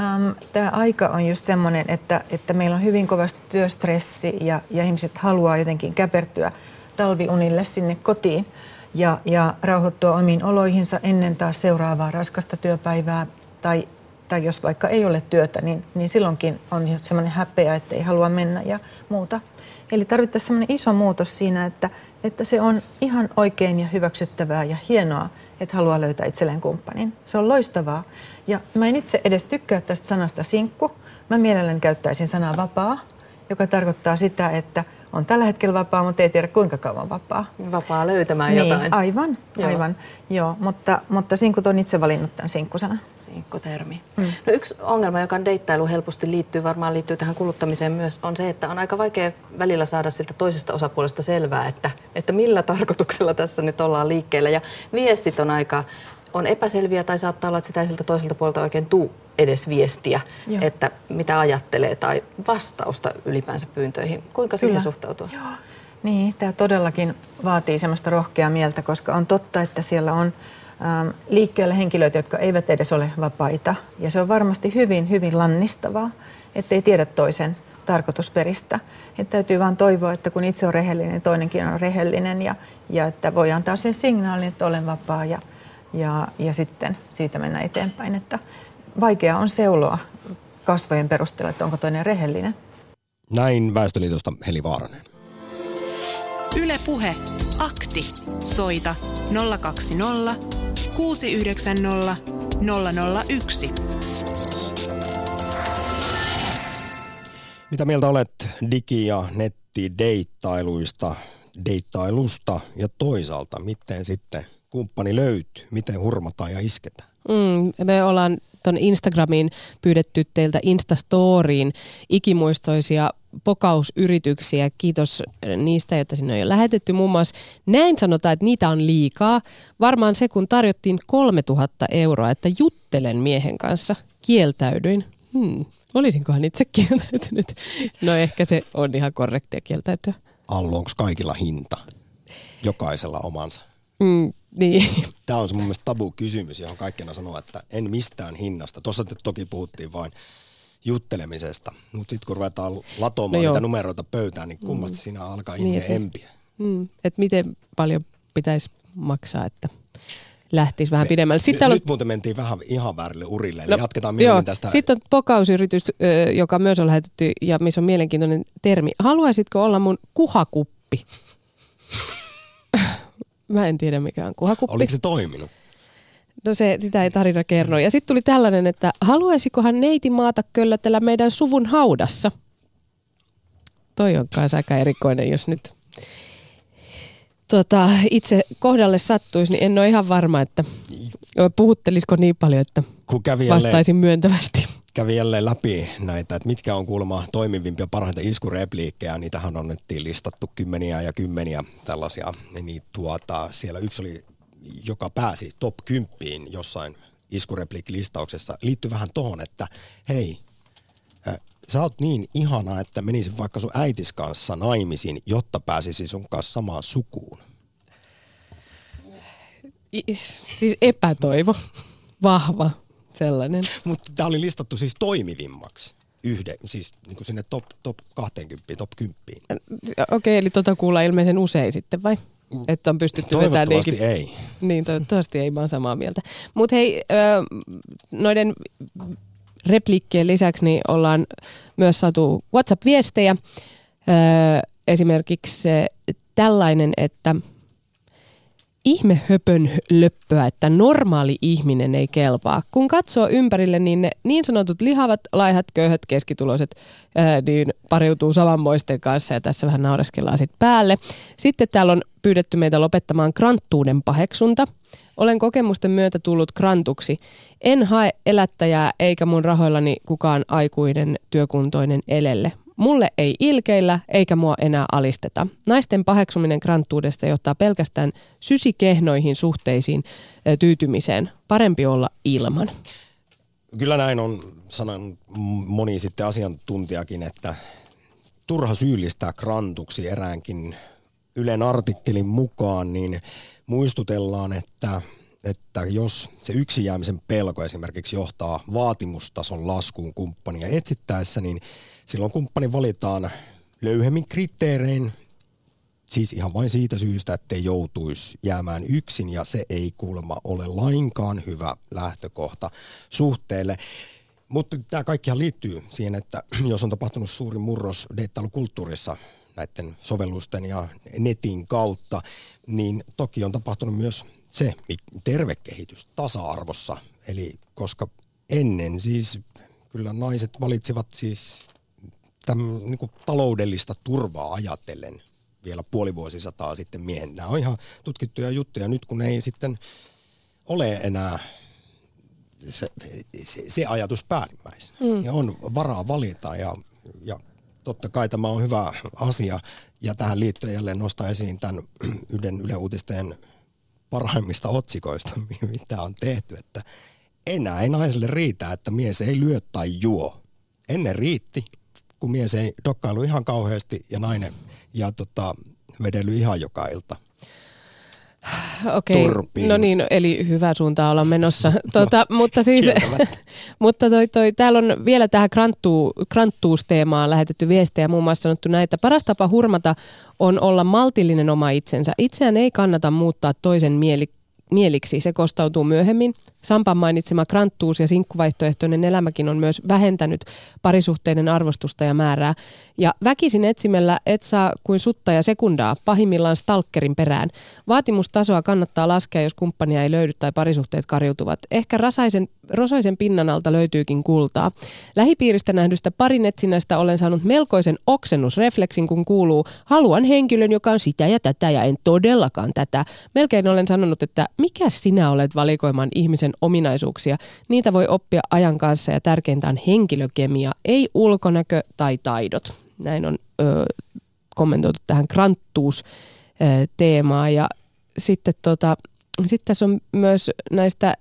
Speaker 5: äm, tämä aika on just semmoinen, että, että meillä on hyvin kovasti työstressi ja, ja ihmiset haluaa jotenkin käpertyä talviunille sinne kotiin ja, ja rauhoittua omiin oloihinsa ennen taas seuraavaa raskasta työpäivää tai tai jos vaikka ei ole työtä, niin, niin silloinkin on semmoinen häpeä, että ei halua mennä ja muuta. Eli tarvittaisiin semmoinen iso muutos siinä, että, että se on ihan oikein ja hyväksyttävää ja hienoa, että haluaa löytää itselleen kumppanin. Se on loistavaa. Ja mä en itse edes tykkää tästä sanasta sinkku. Mä mielelläni käyttäisin sanaa vapaa, joka tarkoittaa sitä, että – on tällä hetkellä vapaa, mutta ei tiedä kuinka kauan vapaa.
Speaker 6: Vapaa löytämään
Speaker 5: niin,
Speaker 6: jotain.
Speaker 5: Aivan, Joo. aivan. Joo, mutta, mutta sinkut on itse valinnut tämän sinkkusana.
Speaker 6: Sinkkutermi. Mm. No yksi ongelma, joka deittailu helposti liittyy, varmaan liittyy tähän kuluttamiseen myös, on se, että on aika vaikea välillä saada siltä toisesta osapuolesta selvää, että, että millä tarkoituksella tässä nyt ollaan liikkeellä. Ja viestit on aika on epäselviä tai saattaa olla, että sitä ei siltä toiselta puolelta oikein tuu edes viestiä, Joo. että mitä ajattelee tai vastausta ylipäänsä pyyntöihin. Kuinka Kyllä. siihen suhtautua?
Speaker 5: Joo. Niin, tämä todellakin vaatii semmoista rohkeaa mieltä, koska on totta, että siellä on ähm, liikkeellä henkilöitä, jotka eivät edes ole vapaita. Ja se on varmasti hyvin, hyvin lannistavaa, ettei tiedä toisen tarkoitusperistä. Että täytyy vain toivoa, että kun itse on rehellinen, toinenkin on rehellinen ja, ja että voi antaa sen signaalin, että olen vapaa ja, ja, ja sitten siitä mennä eteenpäin. Että vaikea on seuloa kasvojen perusteella, että onko toinen rehellinen.
Speaker 1: Näin Väestöliitosta Heli Vaaranen.
Speaker 2: Yle Puhe. Akti. Soita 020 690 001.
Speaker 1: Mitä mieltä olet digi- ja nettideittailuista, deittailusta ja toisaalta, miten sitten kumppani löytyy, miten hurmataan ja isketään?
Speaker 4: Mm, me ollaan tuon Instagramiin pyydetty teiltä Instastoriin ikimuistoisia pokausyrityksiä. Kiitos niistä, joita sinne on jo lähetetty. Muun muassa näin sanotaan, että niitä on liikaa. Varmaan se, kun tarjottiin 3000 euroa, että juttelen miehen kanssa, kieltäydyin. Hmm. Olisinkohan itse kieltäytynyt? No ehkä se on ihan korrektia kieltäytyä.
Speaker 1: Allu, onko kaikilla hinta? Jokaisella omansa.
Speaker 4: Mm, niin.
Speaker 1: Tämä on se mun mielestä tabu-kysymys, johon kaikkina sanoo, että en mistään hinnasta. Tuossa toki puhuttiin vain juttelemisesta, mutta sitten kun ruvetaan latomaan no niitä numeroita pöytään, niin kummasti mm. siinä alkaa niin, ihminen niin, empiä.
Speaker 4: Mm, että miten paljon pitäisi maksaa, että lähtisi vähän Me, pidemmälle.
Speaker 1: Sitten nyt, on... nyt muuten mentiin vähän ihan väärille urille, eli no, jatketaan myöhemmin tästä.
Speaker 4: Sitten on pokausyritys, joka myös on lähetetty ja missä on mielenkiintoinen termi. Haluaisitko olla mun kuhakuppi? Mä en tiedä mikä on kuhakuppi.
Speaker 1: Oliko se toiminut?
Speaker 4: No se, sitä ei tarina kerro. Ja sitten tuli tällainen, että haluaisikohan neiti maata köllötellä meidän suvun haudassa? Toi on kanssa aika erikoinen, jos nyt tota, itse kohdalle sattuisi, niin en ole ihan varma, että puhuttelisiko niin paljon, että Kun kävi vastaisin myöntävästi
Speaker 1: kävi jälleen läpi näitä, että mitkä on kuulemma toimivimpia parhaita iskurepliikkejä. Niitähän on nyt listattu kymmeniä ja kymmeniä tällaisia. Niin tuota, siellä yksi oli, joka pääsi top 10 jossain iskurepliikkilistauksessa. Liittyy vähän tohon, että hei, sä oot niin ihana, että menisin vaikka sun äitis kanssa naimisiin, jotta pääsisi sun kanssa samaan sukuun.
Speaker 4: I, siis epätoivo. Vahva sellainen.
Speaker 1: Mutta tämä oli listattu siis toimivimmaksi yhden, siis niin kuin sinne top, top 20, top 10.
Speaker 4: Okei, eli tota kuulla ilmeisen usein sitten vai? Että on pystytty vetämään niinkin.
Speaker 1: ei.
Speaker 4: Niin, toivottavasti ei, mä oon samaa mieltä. Mutta hei, noiden repliikkien lisäksi niin ollaan myös saatu WhatsApp-viestejä. Esimerkiksi tällainen, että ihme höpön löppöä, että normaali ihminen ei kelpaa. Kun katsoo ympärille, niin ne niin sanotut lihavat, laihat, köyhät, keskituloiset, ää, niin pariutuu samanmoisten kanssa ja tässä vähän naureskellaan sitten päälle. Sitten täällä on pyydetty meitä lopettamaan kranttuuden paheksunta. Olen kokemusten myötä tullut krantuksi. En hae elättäjää eikä mun rahoillani kukaan aikuinen työkuntoinen elelle. Mulle ei ilkeillä eikä mua enää alisteta. Naisten paheksuminen kranttuudesta johtaa pelkästään sysikehnoihin suhteisiin tyytymiseen. Parempi olla ilman.
Speaker 1: Kyllä näin on sanonut moni sitten asiantuntijakin, että turha syyllistää krantuksi eräänkin Ylen artikkelin mukaan, niin muistutellaan, että, että jos se yksin jäämisen pelko esimerkiksi johtaa vaatimustason laskuun kumppania etsittäessä, niin silloin kumppani valitaan löyhemmin kriteerein, siis ihan vain siitä syystä, ettei joutuisi jäämään yksin ja se ei kuulemma ole lainkaan hyvä lähtökohta suhteelle. Mutta tämä kaikkihan liittyy siihen, että jos on tapahtunut suuri murros deittailukulttuurissa näiden sovellusten ja netin kautta, niin toki on tapahtunut myös se terve kehitys tasa-arvossa. Eli koska ennen siis kyllä naiset valitsivat siis täm, niin kuin taloudellista turvaa ajatellen vielä puoli vuosisataa sitten miehen. Nämä on ihan tutkittuja juttuja nyt, kun ei sitten ole enää se, se, se ajatus päällimmäisenä. Mm. Ja on varaa valita ja, ja totta kai tämä on hyvä asia. Ja tähän liittyen jälleen nostaa esiin tämän yhden Yle Uutisten parhaimmista otsikoista, mitä on tehty, että enää ei naiselle riitä, että mies ei lyö tai juo. Ennen riitti, kun mies ei dokkailu ihan kauheasti ja nainen ja tota, vedely ihan joka ilta.
Speaker 4: Okei,
Speaker 1: Turpiin.
Speaker 4: no niin, eli hyvä suuntaan olla menossa. Tuota, mutta siis, mutta toi, toi, täällä on vielä tähän kranttuu, kranttuusteemaan lähetetty viestejä, muun muassa sanottu näin, että paras tapa hurmata on olla maltillinen oma itsensä. Itseään ei kannata muuttaa toisen mieli, mieliksi, se kostautuu myöhemmin. Sampan mainitsema kranttuus ja sinkkuvaihtoehtoinen elämäkin on myös vähentänyt parisuhteiden arvostusta ja määrää. Ja väkisin etsimällä et saa kuin sutta ja sekundaa, pahimmillaan stalkerin perään. Vaatimustasoa kannattaa laskea, jos kumppania ei löydy tai parisuhteet karjutuvat. Ehkä rasaisen, rosoisen pinnan alta löytyykin kultaa. Lähipiiristä nähdystä parin etsinnästä olen saanut melkoisen oksennusrefleksin, kun kuuluu haluan henkilön, joka on sitä ja tätä ja en todellakaan tätä. Melkein olen sanonut, että mikä sinä olet valikoimaan ihmisen ominaisuuksia. Niitä voi oppia ajan kanssa ja tärkeintä on henkilökemia, ei ulkonäkö tai taidot. Näin on ö, kommentoitu tähän kranttuus-teemaan. Ja sitten tota, sit tässä on myös näistä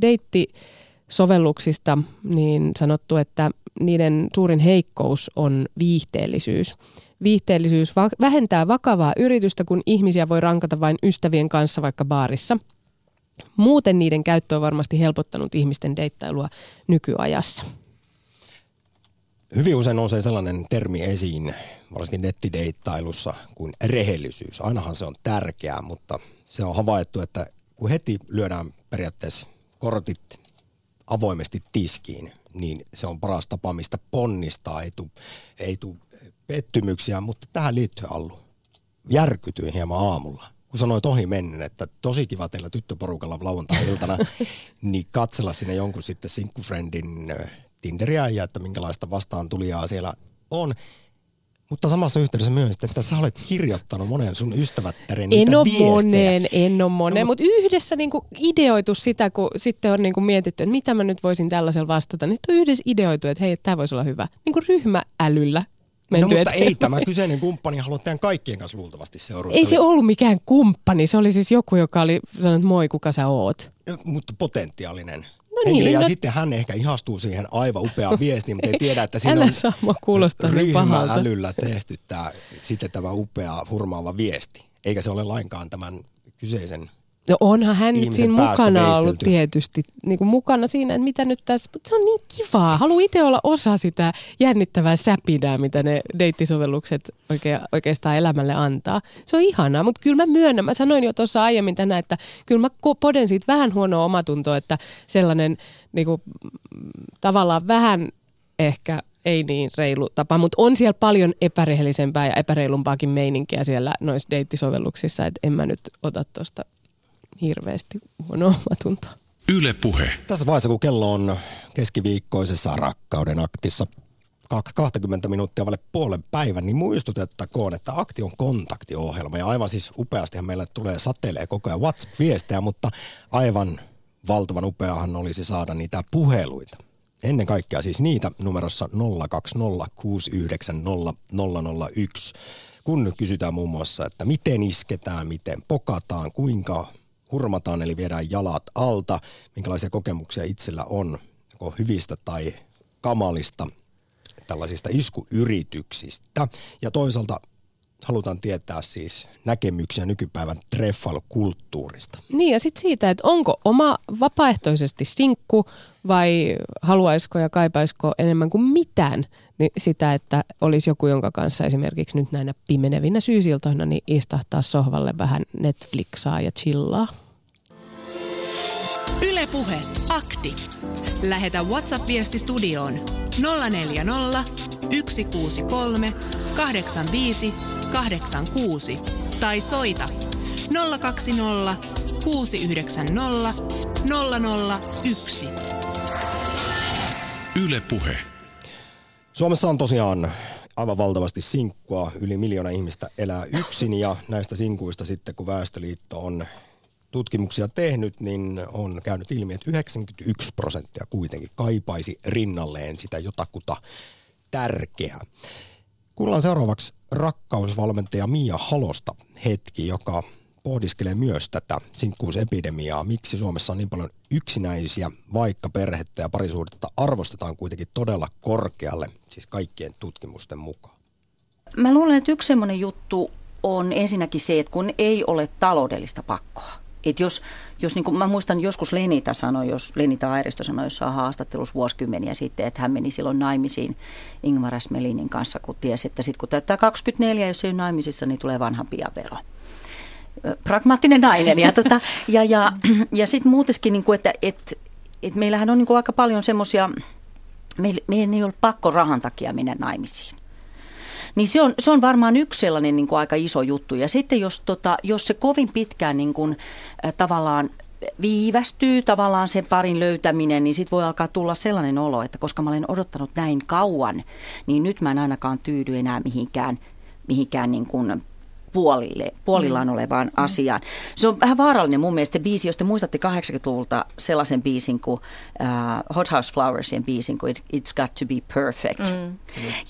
Speaker 4: deittisovelluksista niin sanottu, että niiden suurin heikkous on viihteellisyys. Viihteellisyys vähentää vakavaa yritystä, kun ihmisiä voi rankata vain ystävien kanssa vaikka baarissa. Muuten niiden käyttö on varmasti helpottanut ihmisten deittailua nykyajassa.
Speaker 1: Hyvin usein nousee sellainen termi esiin, varsinkin nettideittailussa, kuin rehellisyys. Ainahan se on tärkeää, mutta se on havaittu, että kun heti lyödään periaatteessa kortit avoimesti tiskiin, niin se on paras tapa, mistä ponnistaa, ei tule ei tu pettymyksiä, mutta tähän liittyy Allu. Järkytyin hieman aamulla kun sanoit ohi mennen, että tosi kiva teillä tyttöporukalla lauantai-iltana, niin katsella sinne jonkun sitten sinkkufriendin ö, Tinderiä ja että minkälaista vastaan tulijaa siellä on. Mutta samassa yhteydessä myös, että sä olet kirjoittanut monen sun ystävättären niitä
Speaker 4: En ole
Speaker 1: viestejä.
Speaker 4: moneen, en ole moneen,
Speaker 1: No,
Speaker 4: mutta yhdessä niinku ideoitu sitä, kun sitten on niinku mietitty, että mitä mä nyt voisin tällaisella vastata, niin on yhdessä ideoitu, että hei, tämä voisi olla hyvä. Niin kuin ryhmäälyllä
Speaker 1: No
Speaker 4: menty
Speaker 1: mutta ei tämä kyseinen kumppani halua teidän kaikkien kanssa luultavasti seurustella.
Speaker 4: Ei se ollut mikään kumppani, se oli siis joku, joka oli sanonut, että moi, kuka sä oot.
Speaker 1: Mutta potentiaalinen.
Speaker 4: No
Speaker 1: henkilö.
Speaker 4: niin,
Speaker 1: ja
Speaker 4: no-
Speaker 1: sitten hän ehkä ihastuu siihen aivan upeaan viestiin, mutta ei tiedä, että siinä
Speaker 4: Älä
Speaker 1: on
Speaker 4: saa mua kuulostaa niin
Speaker 1: ryhmäälyllä tehty tämä, sitten tämä upea hurmaava viesti. Eikä se ole lainkaan tämän kyseisen
Speaker 4: No onhan hän nyt siinä mukana ollut
Speaker 1: veistelty.
Speaker 4: tietysti, niin kuin mukana siinä, että mitä nyt tässä, mutta se on niin kivaa. Haluan itse olla osa sitä jännittävää säpinää, mitä ne deittisovellukset oikea, oikeastaan elämälle antaa. Se on ihanaa, mutta kyllä mä myönnän, mä sanoin jo tuossa aiemmin tänään, että kyllä mä poden siitä vähän huonoa omatuntoa, että sellainen niin kuin, mm, tavallaan vähän ehkä ei niin reilu tapa, mutta on siellä paljon epärehellisempää ja epäreilumpaakin meininkiä siellä noissa deittisovelluksissa, että en mä nyt ota tuosta hirveästi huonoa omatuntoa.
Speaker 3: Yle Puhe.
Speaker 1: Tässä vaiheessa, kun kello on keskiviikkoisessa rakkauden aktissa kak- 20 minuuttia vaille puolen päivän, niin muistutettakoon, että Akti on kontaktiohjelma. Ja aivan siis upeastihan meille tulee satelee koko ajan WhatsApp-viestejä, mutta aivan valtavan upeahan olisi saada niitä puheluita. Ennen kaikkea siis niitä numerossa 020690001, kun kysytään muun muassa, että miten isketään, miten pokataan, kuinka hurmataan eli viedään jalat alta, minkälaisia kokemuksia itsellä on, joko hyvistä tai kamalista tällaisista iskuyrityksistä. Ja toisaalta halutaan tietää siis näkemyksiä nykypäivän treffailukulttuurista.
Speaker 4: Niin ja sitten siitä, että onko oma vapaaehtoisesti sinkku vai haluaisiko ja kaipaisiko enemmän kuin mitään niin sitä, että olisi joku, jonka kanssa esimerkiksi nyt näinä pimenevinä syysiltoina niin istahtaa sohvalle vähän Netflixaa ja chillaa.
Speaker 2: Ylepuhe akti. Lähetä WhatsApp-viesti studioon 040 163 85 86 tai soita 020 690 001.
Speaker 3: Yle Puhe.
Speaker 1: Suomessa on tosiaan aivan valtavasti sinkkua. Yli miljoona ihmistä elää yksin ja näistä sinkuista sitten, kun Väestöliitto on tutkimuksia tehnyt, niin on käynyt ilmi, että 91 prosenttia kuitenkin kaipaisi rinnalleen sitä jotakuta tärkeää. Kuullaan seuraavaksi rakkausvalmentaja Mia Halosta hetki, joka pohdiskelee myös tätä sinkkuusepidemiaa. Miksi Suomessa on niin paljon yksinäisiä, vaikka perhettä ja parisuhdetta arvostetaan kuitenkin todella korkealle, siis kaikkien tutkimusten mukaan.
Speaker 7: Mä luulen, että yksi semmoinen juttu on ensinnäkin se, että kun ei ole taloudellista pakkoa. Et jos, jos niin kuin mä muistan joskus Lenita sanoi, jos Lenita Airisto sanoi jossain haastattelussa vuosikymmeniä sitten, että hän meni silloin naimisiin Ingmar S. Melinin kanssa, kun tiesi, että sitten kun täyttää 24, jos ei ole naimisissa, niin tulee vanha piavero pragmaattinen nainen. Ja, tota, ja, ja, ja sitten muutenkin, niin kuin, että et, et meillähän on niin kuin aika paljon semmoisia, meidän ei ole pakko rahan takia mennä naimisiin. Niin se on, se on varmaan yksi sellainen niin kuin aika iso juttu. Ja sitten jos, tota, jos se kovin pitkään niin kuin, äh, tavallaan viivästyy tavallaan sen parin löytäminen, niin sitten voi alkaa tulla sellainen olo, että koska mä olen odottanut näin kauan, niin nyt mä en ainakaan tyydy enää mihinkään, mihinkään niin kuin puolille, puolillaan olevaan mm. asiaan. Se on vähän vaarallinen mun mielestä se biisi, jos te muistatte 80-luvulta sellaisen biisin kuin uh, Hot House Flowersien biisin kuin It's Got to be Perfect. Mm.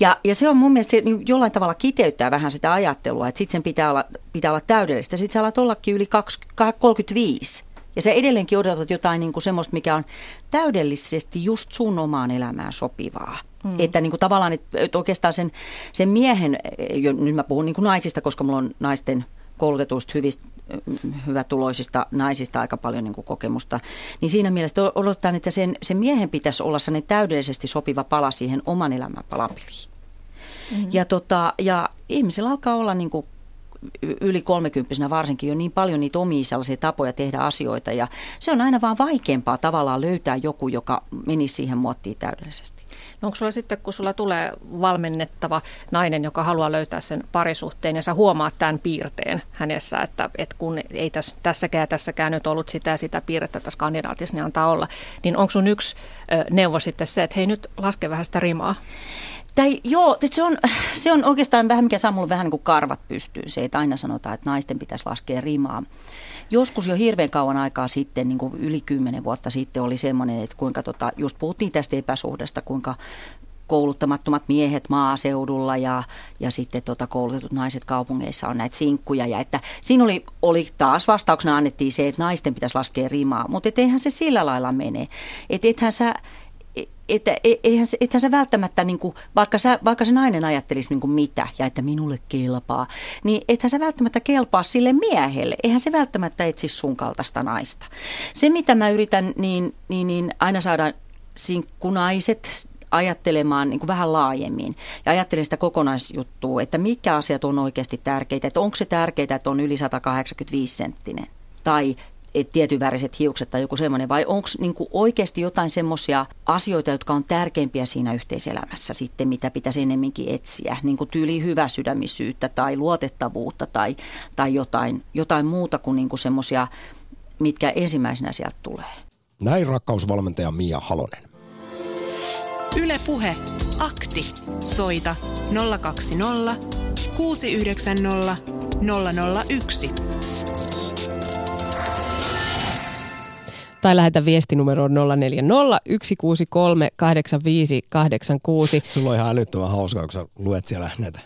Speaker 7: Ja, ja se on mun mielestä, se niin jollain tavalla kiteyttää vähän sitä ajattelua, että sitten sen pitää olla, pitää olla täydellistä. Sitten sä alat ollakin yli 20, 35. Ja sä edelleenkin odotat jotain niin kuin semmoista, mikä on täydellisesti just sun omaan elämään sopivaa. Mm. Että niin kuin tavallaan, että oikeastaan sen, sen miehen, jo, nyt mä puhun niin kuin naisista, koska mulla on naisten koulutetuista hyvistä, hyvätuloisista naisista aika paljon niin kuin kokemusta, niin siinä mielessä odotetaan, että sen, sen miehen pitäisi olla sellainen täydellisesti sopiva pala siihen oman elämän palapeliin. Mm-hmm. Ja, tota, ja ihmisillä alkaa olla niin kuin yli kolmekymppisenä varsinkin jo niin paljon niitä omia sellaisia tapoja tehdä asioita ja se on aina vaan vaikeampaa tavallaan löytää joku, joka menisi siihen muottiin täydellisesti.
Speaker 8: No onko sulla sitten, kun sulla tulee valmennettava nainen, joka haluaa löytää sen parisuhteen ja sä huomaat tämän piirteen hänessä, että, että kun ei täs, tässäkään tässäkään nyt ollut sitä ja sitä piirrettä tässä kandidaatissa, niin antaa olla, niin onko sun yksi neuvo sitten se, että hei nyt laske vähän sitä rimaa?
Speaker 7: Tai, joo, se on, se on oikeastaan vähän mikä saa mulle vähän niin kuin karvat pystyyn. Se, että aina sanotaan, että naisten pitäisi laskea rimaa. Joskus jo hirveän kauan aikaa sitten, niin kuin yli kymmenen vuotta sitten, oli semmoinen, että kuinka tota, just puhuttiin tästä epäsuhdesta, kuinka kouluttamattomat miehet maaseudulla ja, ja sitten tota koulutetut naiset kaupungeissa on näitä sinkkuja. Ja että siinä oli, oli taas vastauksena annettiin se, että naisten pitäisi laskea rimaa, mutta eihän se sillä lailla mene. Että ethän sä, että e, eihän se, ethän se välttämättä, niin kuin, vaikka, sä, vaikka se nainen ajattelisi niin kuin mitä ja että minulle kelpaa, niin ethän se välttämättä kelpaa sille miehelle. Eihän se välttämättä etsi sun kaltaista naista. Se, mitä mä yritän, niin, niin, niin aina saada sinkkunaiset ajattelemaan niin kuin vähän laajemmin ja ajattelen sitä kokonaisjuttua, että mikä asiat on oikeasti tärkeitä, että onko se tärkeää, että on yli 185 senttinen tai tietyn väriset hiukset tai joku semmoinen, vai onko niinku oikeasti jotain semmoisia asioita, jotka on tärkeimpiä siinä yhteiselämässä sitten, mitä pitäisi ennemminkin etsiä, niin kuin tyyli hyväsydämisyyttä tai luotettavuutta tai, tai jotain, jotain muuta kuin niinku semmoisia, mitkä ensimmäisenä sieltä tulee.
Speaker 1: Näin rakkausvalmentaja Mia Halonen.
Speaker 2: Yle Puhe. Akti. Soita 020 690 001.
Speaker 4: Tai lähetä viestinumeroon 040 163 8586.
Speaker 1: Sulla on ihan älyttömän hauskaa, kun sä luet siellä näitä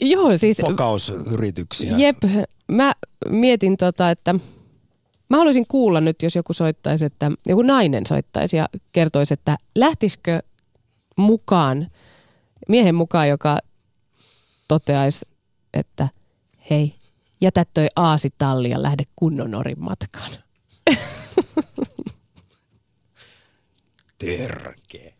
Speaker 4: Joo, siis...
Speaker 1: Pokausyrityksiä.
Speaker 4: Jep, mä mietin tota, että mä haluaisin kuulla nyt, jos joku soittaisi, että joku nainen soittaisi ja kertoisi, että lähtisikö mukaan, miehen mukaan, joka toteaisi, että hei, jätä toi aasitalli ja lähde kunnon orin matkaan.
Speaker 1: Terke.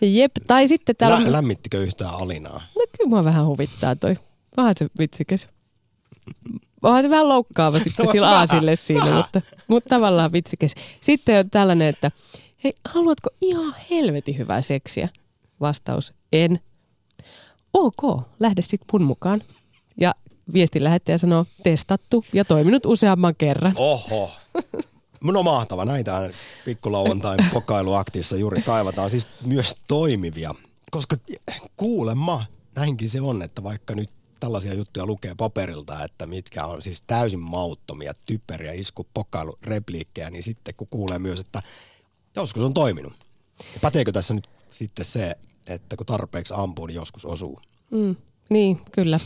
Speaker 4: Jep, tai sitten täällä
Speaker 1: on... lämmittikö yhtään Alinaa?
Speaker 4: No kyllä mua vähän huvittaa toi. Vähän se vitsikäs. Onhan se vähän loukkaava sitten no, sillä aasille siinä, mutta, mutta tavallaan vitsikäs. Sitten on tällainen, että hei, haluatko ihan helvetin hyvää seksiä? Vastaus, en. Ok, lähde sitten mun mukaan. Ja viestin lähettäjä sanoo, testattu ja toiminut useamman kerran.
Speaker 1: Oho. On mahtava. Näitä pikkulauantain pokailuaktissa juuri kaivataan siis myös toimivia. Koska kuulemma, näinkin se on, että vaikka nyt tällaisia juttuja lukee paperilta, että mitkä on siis täysin mauttomia, typeriä isku, pokailu, repliikkejä, niin sitten kun kuulee myös, että joskus on toiminut. Ja päteekö tässä nyt sitten se, että kun tarpeeksi ampuu, niin joskus osuu?
Speaker 4: Mm. Niin, kyllä.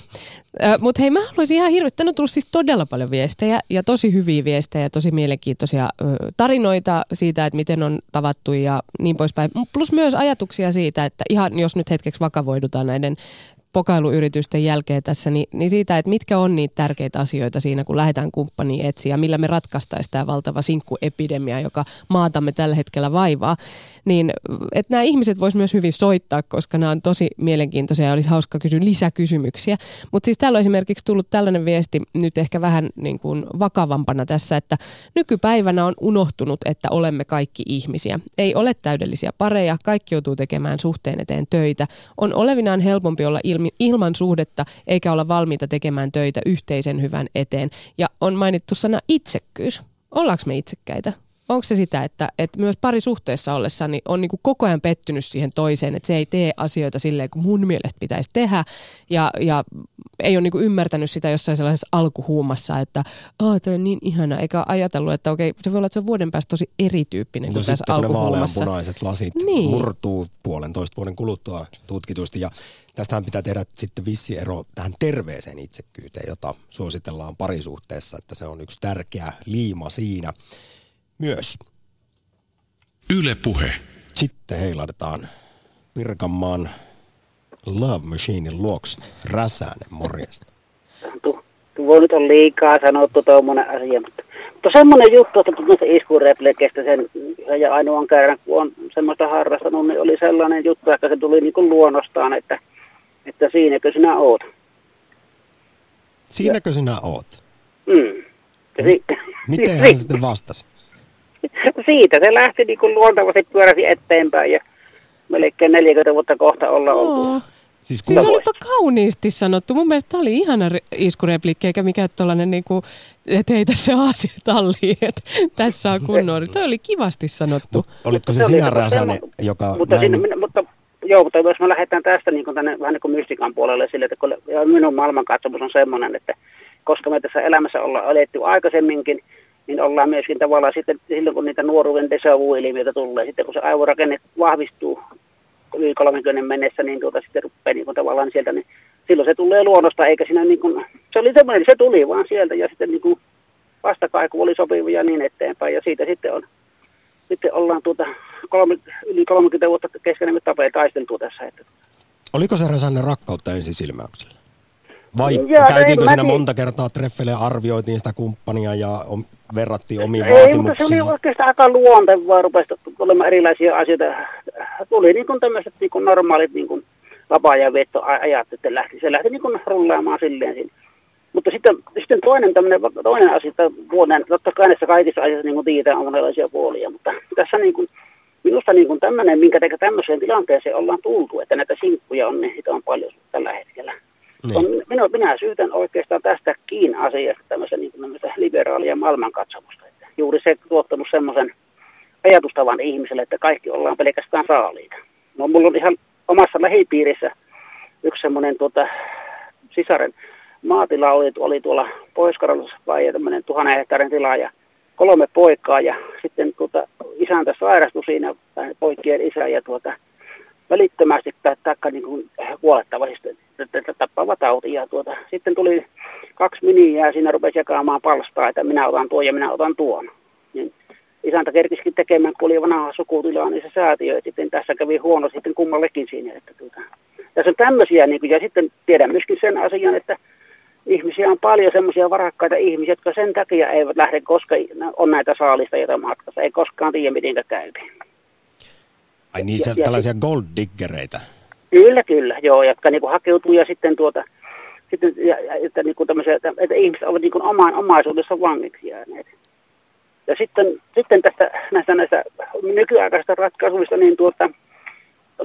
Speaker 4: Mutta hei, mä haluaisin ihan hirveästi, tänne on tullut siis todella paljon viestejä ja tosi hyviä viestejä tosi mielenkiintoisia tarinoita siitä, että miten on tavattu ja niin poispäin. Plus myös ajatuksia siitä, että ihan jos nyt hetkeksi vakavoidutaan näiden pokailuyritysten jälkeen tässä, niin, niin siitä, että mitkä on niitä tärkeitä asioita siinä, kun lähdetään kumppaniin etsiä, millä me ratkaistaisiin tämä valtava sinkkuepidemia, joka maatamme tällä hetkellä vaivaa, niin että nämä ihmiset vois myös hyvin soittaa, koska nämä on tosi mielenkiintoisia ja olisi hauska kysyä lisäkysymyksiä. Mutta siis täällä on esimerkiksi tullut tällainen viesti nyt ehkä vähän niin kuin vakavampana tässä, että nykypäivänä on unohtunut, että olemme kaikki ihmisiä. Ei ole täydellisiä pareja, kaikki joutuu tekemään suhteen eteen töitä. On olevinaan helpompi olla ilmi, ilman suhdetta eikä olla valmiita tekemään töitä yhteisen hyvän eteen. Ja on mainittu sana itsekkyys. Ollaanko me itsekkäitä? Onko se sitä, että, että myös parisuhteessa ollessa niin on niin kuin koko ajan pettynyt siihen toiseen, että se ei tee asioita silleen kuin mun mielestä pitäisi tehdä ja, ja ei ole niin kuin ymmärtänyt sitä jossain sellaisessa alkuhuumassa, että Aa, toi on niin ihana, eikä ajatellut, että okei, se voi olla, että se on vuoden päästä tosi erityyppinen no kuin tässä alkuhuumassa.
Speaker 1: Kun ne punaiset lasit niin. murtuu puolentoista vuoden kuluttua tutkitusti ja tästähän pitää tehdä sitten vissi ero tähän terveeseen itsekkyyteen, jota suositellaan parisuhteessa, että se on yksi tärkeä liima siinä myös.
Speaker 3: Yle Puhe.
Speaker 1: Sitten heilahdetaan Pirkanmaan Love Machinein luoksi. Räsänen, morjesta.
Speaker 9: Tuo nyt on liikaa sanottu tuommoinen asia, mutta, mutta semmoinen juttu, että tuosta iskureplekestä sen ja ainoan kerran, kun on semmoista harrastanut, niin oli sellainen juttu, että se tuli niin kuin luonnostaan, että, että siinäkö sinä oot.
Speaker 1: Siinäkö ja. sinä oot?
Speaker 9: Mm.
Speaker 1: Si- Miten hän sitten vastasi?
Speaker 9: siitä se lähti niin kuin luontavasti pyöräsi eteenpäin ja melkein 40 vuotta kohta olla oltu.
Speaker 4: Siis, siis olipa kauniisti sanottu. Mun mielestä tämä oli ihana iskureplikki, eikä mikään tuollainen, niin kuin, että heitä se aasia talliin, että tässä on kunnon. Tämä oli kivasti sanottu. Mut,
Speaker 1: olitko se, se sinä Räsänen, joka...
Speaker 9: Mutta, näin... sinne, mutta joo, mutta jos me lähdetään tästä niin kuin tänne, vähän niin kuin mystikan puolelle sille, että kun minun maailmankatsomus on semmoinen, että koska me tässä elämässä ollaan eletty aikaisemminkin, niin ollaan myöskin tavallaan sitten silloin, kun niitä nuoruuden deja vu-ilmiöitä tulee, sitten kun se aivorakenne vahvistuu yli 30 mennessä, niin tuota sitten rupeaa niin kuin tavallaan sieltä, niin silloin se tulee luonnosta, eikä siinä niin kuin, se oli semmoinen, se tuli vaan sieltä ja sitten niin kuin vastakaiku oli sopiva ja niin eteenpäin ja siitä sitten on sitten ollaan tuota kolme, yli 30 vuotta keskenämme tapaa taisteltua tässä. Että.
Speaker 1: Oliko se Räsänen rakkautta ensisilmäyksellä? Vai
Speaker 9: Joo,
Speaker 1: käytiinkö
Speaker 9: en
Speaker 1: siinä
Speaker 9: mä tii-
Speaker 1: monta kertaa treffeille ja arvioitiin sitä kumppania ja om, verrattiin omiin
Speaker 9: Ei, mutta se oli
Speaker 1: vaatimuksiin?
Speaker 9: oikeastaan aika luontevaa, rupesi tulemaan erilaisia asioita. Tuli niin kuin tämmöiset niin kuin normaalit niin kuin vapaa-ajan veettoajat, että lähti, se lähti niin kuin rullaamaan silleen siinä. Mutta sitten, sitten toinen, tämmöinen, toinen asia, että vuoden, totta kai näissä kaikissa asioissa niin kuin tiedetään on monenlaisia puolia, mutta tässä niin kuin, minusta niin kuin tämmöinen, minkä tämmöiseen tilanteeseen ollaan tultu, että näitä sinkkuja on, niin sitä on paljon tällä hetkellä.
Speaker 1: Niin.
Speaker 9: Minä, minä syytän oikeastaan tästäkin asiasta tämmöistä niin tämmöistä liberaalia maailmankatsomusta. Että juuri se tuottanut semmoisen ajatustavan ihmiselle, että kaikki ollaan pelkästään saaliita. No, mulla on ihan omassa lähipiirissä yksi semmoinen tuota, sisaren maatila oli, oli tuolla Pohjois-Karjalassa vai tämmöinen tuhannen hehtaarin tila ja kolme poikaa ja sitten tuota, isäntä sairastui siinä, poikien isä ja tuota, välittömästi tai, taikka niin kuin kuolettavasti että tappava tauti. Ja tuota, sitten tuli kaksi miniä ja siinä rupesi jakamaan palstaa, että minä otan tuon ja minä otan tuon. Niin isäntä kerkisikin tekemään, kun oli vanha sukutilaa, niin se säätiö, että sitten tässä kävi huono sitten kummallekin siinä. Että tuota, tässä on tämmöisiä, niin kuin, ja sitten tiedän myöskin sen asian, että ihmisiä on paljon semmoisia varakkaita ihmisiä, jotka sen takia eivät lähde, koska on näitä saalista, joita matkassa. Ei koskaan tiedä, miten käy.
Speaker 1: Ai niin, se,
Speaker 9: Ja- ja
Speaker 1: tällaisia gold diggereitä.
Speaker 9: Kyllä, kyllä, joo, jotka niinku hakeutuu ja sitten tuota, sitten, ja, ja, että, niinku tämmöisiä, että, että ihmiset ovat niinku omaan omaisuudessa vangiksi jääneet. Ja sitten, sitten tästä näistä, näistä nykyaikaisista ratkaisuista, niin tuota,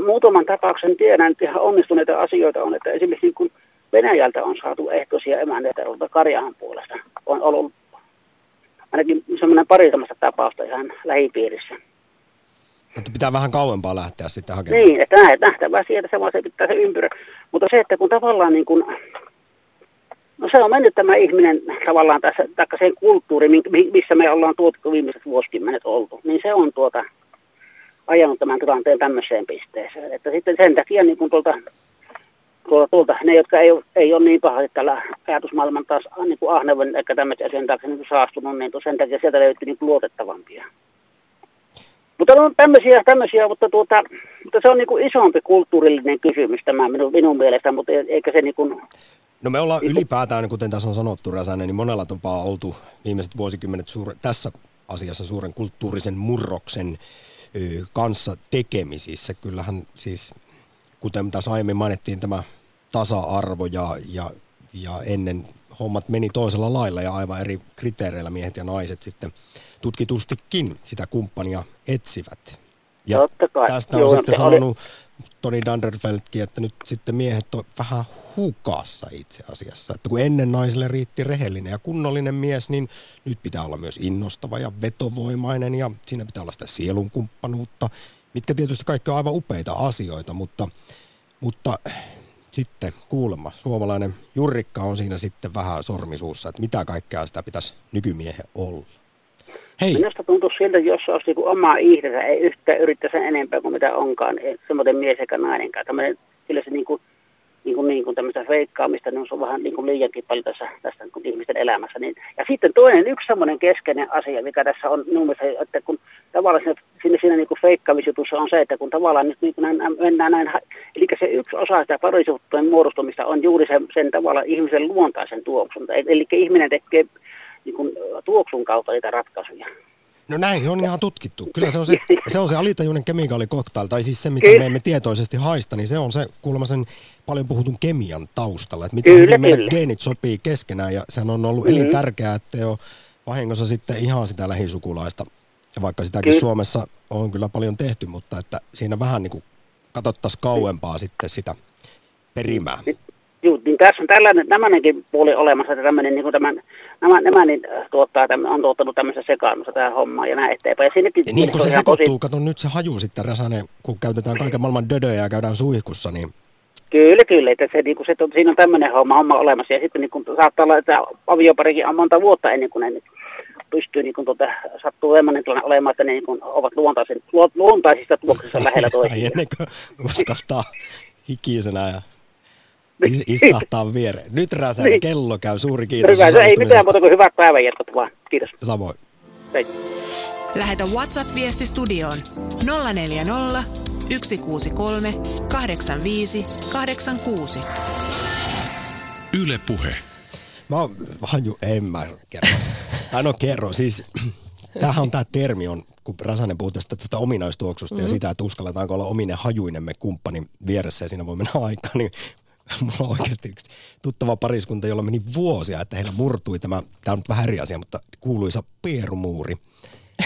Speaker 9: muutaman tapauksen tiedän, että ihan onnistuneita asioita on, että esimerkiksi niin kuin Venäjältä on saatu ehtoisia emänneitä tuolta Karjahan puolesta. On ollut ainakin semmoinen pari tapausta ihan lähipiirissä.
Speaker 1: Että pitää vähän kauempaa lähteä sitten hakemaan.
Speaker 9: Niin, että nähtävää sieltä se pitää se ympyrä. Mutta se, että kun tavallaan niin kuin, no se on mennyt tämä ihminen tavallaan tässä, taikka sen kulttuuri, mi- mi- missä me ollaan tuotettu viimeiset vuosikymmenet oltu, niin se on tuota ajanut tämän tilanteen tämmöiseen pisteeseen. Että sitten sen takia niin kuin tuolta, tuolta, tuolta, ne, jotka ei, ei ole niin pahasti tällä ajatusmaailman taas niin kuin ahneuden eikä tämmöisen asian taakse niin saastunut, niin sen takia sieltä löytyy niin luotettavampia. Mutta on tämmöisiä, tämmöisiä mutta, tuota, mutta se on niin kuin isompi kulttuurillinen kysymys tämä minun, minun mielestä, mutta e- eikä se niin kuin,
Speaker 1: No me ollaan ylipäätään, kuten tässä on sanottu Räsänen, niin monella tapaa oltu viimeiset vuosikymmenet suure, tässä asiassa suuren kulttuurisen murroksen ö, kanssa tekemisissä. Kyllähän siis, kuten tässä aiemmin mainittiin, tämä tasa-arvo ja, ja, ja ennen hommat meni toisella lailla ja aivan eri kriteereillä miehet ja naiset sitten tutkitustikin sitä kumppania etsivät. Ja
Speaker 9: Totta kai.
Speaker 1: tästä on
Speaker 9: Joo,
Speaker 1: sitten
Speaker 9: se oli-
Speaker 1: sanonut Toni Danderfeldtkin, että nyt sitten miehet on vähän hukassa itse asiassa. Että kun ennen naisille riitti rehellinen ja kunnollinen mies, niin nyt pitää olla myös innostava ja vetovoimainen ja siinä pitää olla sitä sielunkumppanuutta, mitkä tietysti kaikki on aivan upeita asioita, mutta, mutta sitten kuulemma suomalainen jurrikka on siinä sitten vähän sormisuussa, että mitä kaikkea sitä pitäisi nykymiehen olla. Hei,
Speaker 9: Minusta tuntuu siltä, jos se olisi niin omaa itsensä, ei yhtään yritä sen enempää kuin mitä onkaan, ei semmoinen mies eikä nainenkaan. Tämmöinen, kyllä se niin kuin, niin kuin, niin kuin tämmöistä feikkaamista, niin se on vähän niin kuin liiankin paljon tässä, tässä niin kuin ihmisten elämässä. Niin. Ja sitten toinen, yksi semmoinen keskeinen asia, mikä tässä on minun mielestä, että kun tavallaan siinä, siinä, siinä niin kuin on se, että kun tavallaan nyt niin kuin näin, mennään näin, eli se yksi osa sitä parisuhteen muodostumista on juuri sen, sen tavallaan ihmisen luontaisen tuoksun. Eli ihminen tekee niin kuin, tuoksun kautta niitä ratkaisuja.
Speaker 1: No näin on ihan tutkittu. Kyllä se on se, se, on se alitajuinen kemikaalikoktail, tai siis se, mitä
Speaker 9: Kyllä.
Speaker 1: me emme tietoisesti haista, niin se on se kuulemma sen paljon puhutun kemian taustalla. Että miten
Speaker 9: Kyllä,
Speaker 1: meidän
Speaker 9: kyllä.
Speaker 1: geenit sopii keskenään, ja sehän on ollut
Speaker 9: Mhm.
Speaker 1: elintärkeää, että ole vahingossa sitten ihan sitä lähisukulaista. Ja vaikka sitäkin
Speaker 9: Kyllä.
Speaker 1: Suomessa on kyllä paljon tehty, mutta että siinä vähän niin kuin katsottaisiin kauempaa sitten sitä perimää.
Speaker 9: Juu, niin tässä on tällainen, tämmöinenkin puoli olemassa, että tämmöinen, niin kuin tämän, nämä, nämä niin, äh, tuottaa, tämmö, on tuottanut tämmöistä sekaannusta tähän hommaan ja näin eteenpäin. Ja siinäkin,
Speaker 1: Ja niin kun se
Speaker 9: ihan tosi-
Speaker 1: sekoittuu, kato nyt se haju sitten Räsänen, kun käytetään kaiken maailman dödöjä ja käydään suihkussa, niin
Speaker 9: Kyllä, kyllä. Että se, niin kuin, se, siinä on tämmöinen homma, homma olemassa. Ja sitten niin kuin, saattaa olla, että avioparikin on monta vuotta ennen kuin ne niin pystyy, niin kuin, tuota, sattuu semmoinen tilanne olemaan, että ne niin kuin, ovat luontaisen, luontaisista tuoksissa lähellä
Speaker 1: Ai
Speaker 9: toisiaan.
Speaker 1: ennen kuin uskaltaa hikisenä ja istahtaa viereen. Nyt Räsänen,
Speaker 9: Niin.
Speaker 1: kello käy. Suuri kiitos
Speaker 9: Hyvä, se ei mitään muuta kuin hyvät päivänjatkot vaan. Kiitos.
Speaker 1: Samoin.
Speaker 9: Hei.
Speaker 2: Lähetä WhatsApp-viesti studioon 040 163 85 86.
Speaker 3: Yle Puhe.
Speaker 1: Mä oon haju, en mä kerro. Tai no kerro, siis tämähän on tämä termi, on, kun Rasanen puhuu tästä, tästä ominaistuoksusta mm-hmm. ja sitä, että uskalletaanko olla ominen hajuinemme kumppani vieressä ja siinä voi mennä aikaa, niin mulla on oikeasti yksi tuttava pariskunta, jolla meni vuosia, että heillä murtui tämä, tämä on nyt vähän eri asia, mutta kuuluisa pierumuuri.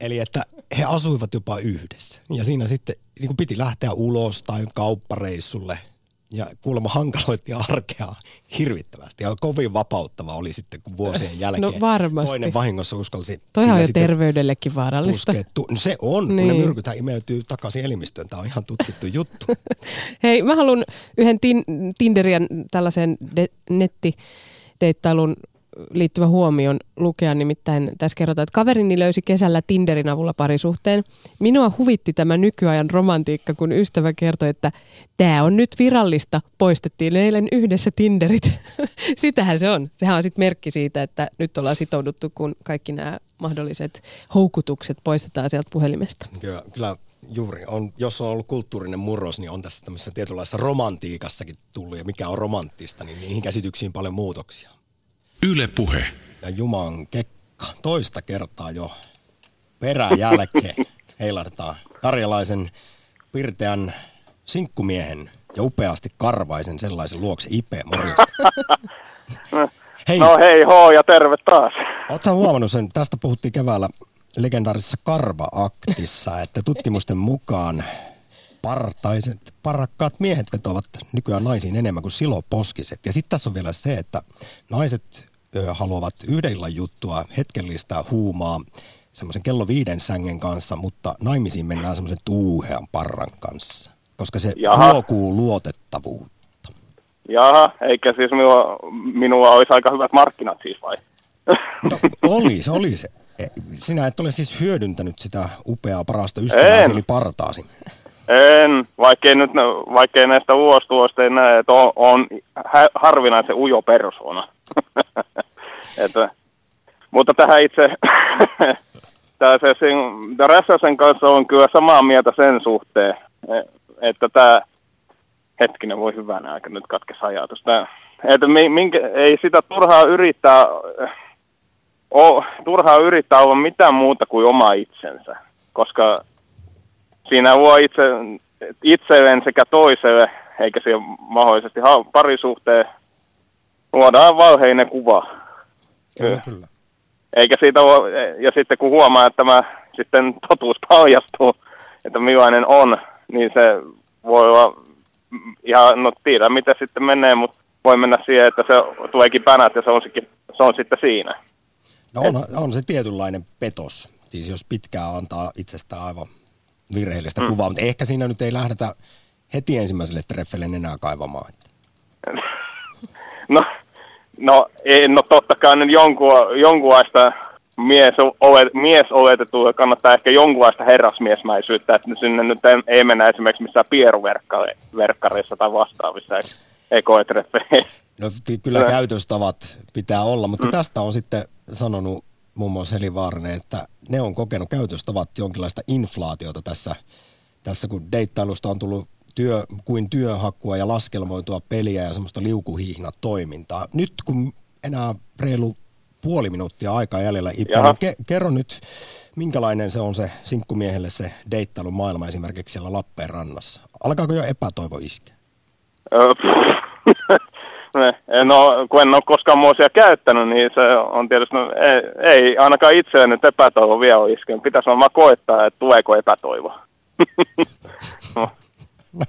Speaker 1: Eli että he asuivat jopa yhdessä. Ja siinä sitten niin kuin piti lähteä ulos tai kauppareissulle. Ja kuulemma hankaloitti arkea hirvittävästi. Ja kovin vapauttava oli sitten, kun vuosien jälkeen
Speaker 4: No varmasti.
Speaker 1: toinen vahingossa uskalsi.
Speaker 4: Toihan on jo terveydellekin vaarallista.
Speaker 1: puskea tu- no se on, kun ne
Speaker 4: Niin.
Speaker 1: myrkythän imeytyy takaisin elimistöön. Tämä on ihan tutkittu juttu.
Speaker 4: Hei, mä haluan yhden tin, Tinderian tällaisen de, nettideittailun liittyvä huomion lukea. Nimittäin tässä kerrotaan, että kaverini löysi kesällä Tinderin avulla parisuhteen. Minua huvitti tämä nykyajan romantiikka, kun ystävä kertoi, että tämä on nyt virallista. Poistettiin eilen yhdessä Tinderit. Sitähän se on. Sehän on sitten merkki siitä, että nyt ollaan sitouduttu, kun kaikki nämä mahdolliset houkutukset poistetaan sieltä puhelimesta.
Speaker 1: Kyllä, kyllä juuri. On, jos on ollut kulttuurinen murros, niin on tässä tämmöisessä tietynlaisessa romantiikassakin tullut. Ja mikä on romanttista, niin niihin käsityksiin paljon muutoksia.
Speaker 3: Yle Puhe.
Speaker 1: Ja Juman kekka toista kertaa jo peräjälkeen heilartaa karjalaisen pirteän sinkkumiehen ja upeasti karvaisen sellaisen luokse Ipe morjesta. Hei,
Speaker 10: No hei hoo ja terve taas.
Speaker 1: Oletko huomannut sen, tästä puhuttiin keväällä legendaarisessa Karva-aktissa, että tutkimusten mukaan partaiset, parakkaat miehet vetoavat nykyään naisiin enemmän kuin siloposkiset. Ja sitten tässä on vielä se, että naiset ö, haluavat yhden illan juttua, hetkellistä huumaa semmoisen kello viiden sängen kanssa, mutta naimisiin mennään semmoisen tuuhean parran kanssa, koska se
Speaker 10: Jaha.
Speaker 1: huokuu luotettavuutta.
Speaker 10: Jaha, eikä siis minua, minua olisi aika hyvät markkinat siis vai?
Speaker 1: No, oli se, oli se. E, Sinä et ole siis hyödyntänyt sitä upeaa parasta ystävääsi, eli partaasi.
Speaker 10: En, vaikkei nyt, vaikkei näistä vuosituosta ei näe, että on, on harvinaisen ujo persoona. että, mutta tähän itse, tää se, Räsäsen kanssa on kyllä samaa mieltä sen suhteen, e- että tämä, hetkinen voi hyvänä aika nyt katkes ajatus, tää, että mi, minkä, ei sitä turhaa yrittää, o, turhaa yrittää olla mitään muuta kuin oma itsensä, koska siinä voi itse, itselleen sekä toiselle, eikä siihen mahdollisesti parisuhteen, luodaan valheinen kuva.
Speaker 1: Kyllä, kyllä.
Speaker 10: Eikä siitä voi, ja sitten kun huomaa, että tämä sitten totuus paljastuu, että millainen on, niin se voi olla, ihan, no tiedä miten sitten menee, mutta voi mennä siihen, että se tuleekin pänät ja se on, sikin, se on sitten siinä.
Speaker 1: No on, on se tietynlainen petos, siis jos pitkään antaa itsestään aivan virheellistä mm. kuvaa, mutta ehkä siinä nyt ei lähdetä heti ensimmäiselle treffelle enää kaivamaan.
Speaker 10: No, no, ei, no totta kai nyt jonkun, jonkunlaista mies, ole, mies oletettua kannattaa ehkä jonkunlaista herrasmiesmäisyyttä, että sinne nyt ei, ei mennä esimerkiksi missään pieruverkkareissa tai vastaavissa ekoetreffeissä.
Speaker 1: No kyllä käytöstavat pitää olla, mutta mm. tästä on sitten sanonut muun muassa Heli Vaarinen, että ne on kokenut käytöstavat jonkinlaista inflaatiota tässä, tässä kun deittailusta on tullut työ, kuin työhakua ja laskelmoitua peliä ja semmoista liukuhihnatoimintaa. Nyt kun enää reilu puoli minuuttia aikaa jäljellä,
Speaker 10: Jaha.
Speaker 1: niin ke- kerro nyt, minkälainen se on se sinkkumiehelle se deittailun maailma esimerkiksi siellä Lappeenrannassa. Alkaako jo epätoivo iskeä?
Speaker 10: Ö, No, kun en ole koskaan muusia käyttänyt, niin se on tietysti, no, ei, ei ainakaan itse nyt epätoivo vielä ole iskenyt. Pitäisi vaan koettaa, että tuleeko epätoivo. no.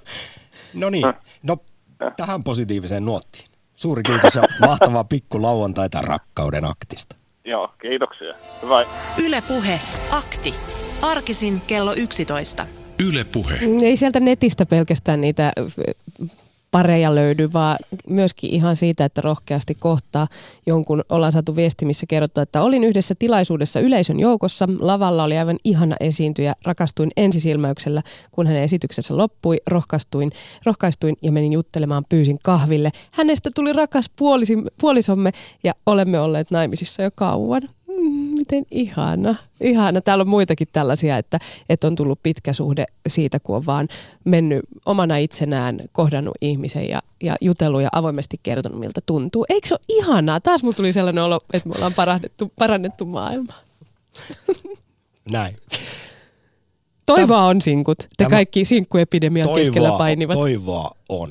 Speaker 1: No niin, no tähän positiiviseen nuottiin. Suuri kiitos ja mahtavaa pikku lauantaita rakkauden aktista.
Speaker 10: Joo, kiitoksia. Hyvä.
Speaker 2: Yle Puhe. Akti. Arkisin kello 11.
Speaker 3: Yle Puhe.
Speaker 4: Ei sieltä netistä pelkästään niitä pareja löydy, vaan myöskin ihan siitä, että rohkeasti kohtaa jonkun ollaan saatu viesti, missä kerrotaan, että olin yhdessä tilaisuudessa yleisön joukossa. Lavalla oli aivan ihana esiintyjä. Rakastuin ensisilmäyksellä, kun hänen esityksensä loppui. Rohkaistuin, rohkaistuin ja menin juttelemaan, pyysin kahville. Hänestä tuli rakas puolisomme ja olemme olleet naimisissa jo kauan. Mm, miten ihana. Ihana. Täällä on muitakin tällaisia, että, että on tullut pitkä suhde siitä, kun on vaan mennyt omana itsenään, kohdannut ihmisen ja, ja jutellut ja avoimesti kertonut, miltä tuntuu. Eikö se ole ihanaa? Taas mun tuli sellainen olo, että me ollaan parannettu, parannettu maailmaa.
Speaker 1: Näin.
Speaker 4: Toivoa on sinkut. Te
Speaker 1: Tämä-
Speaker 4: kaikki sinkkuepidemian keskellä painivat.
Speaker 1: Toivoa on.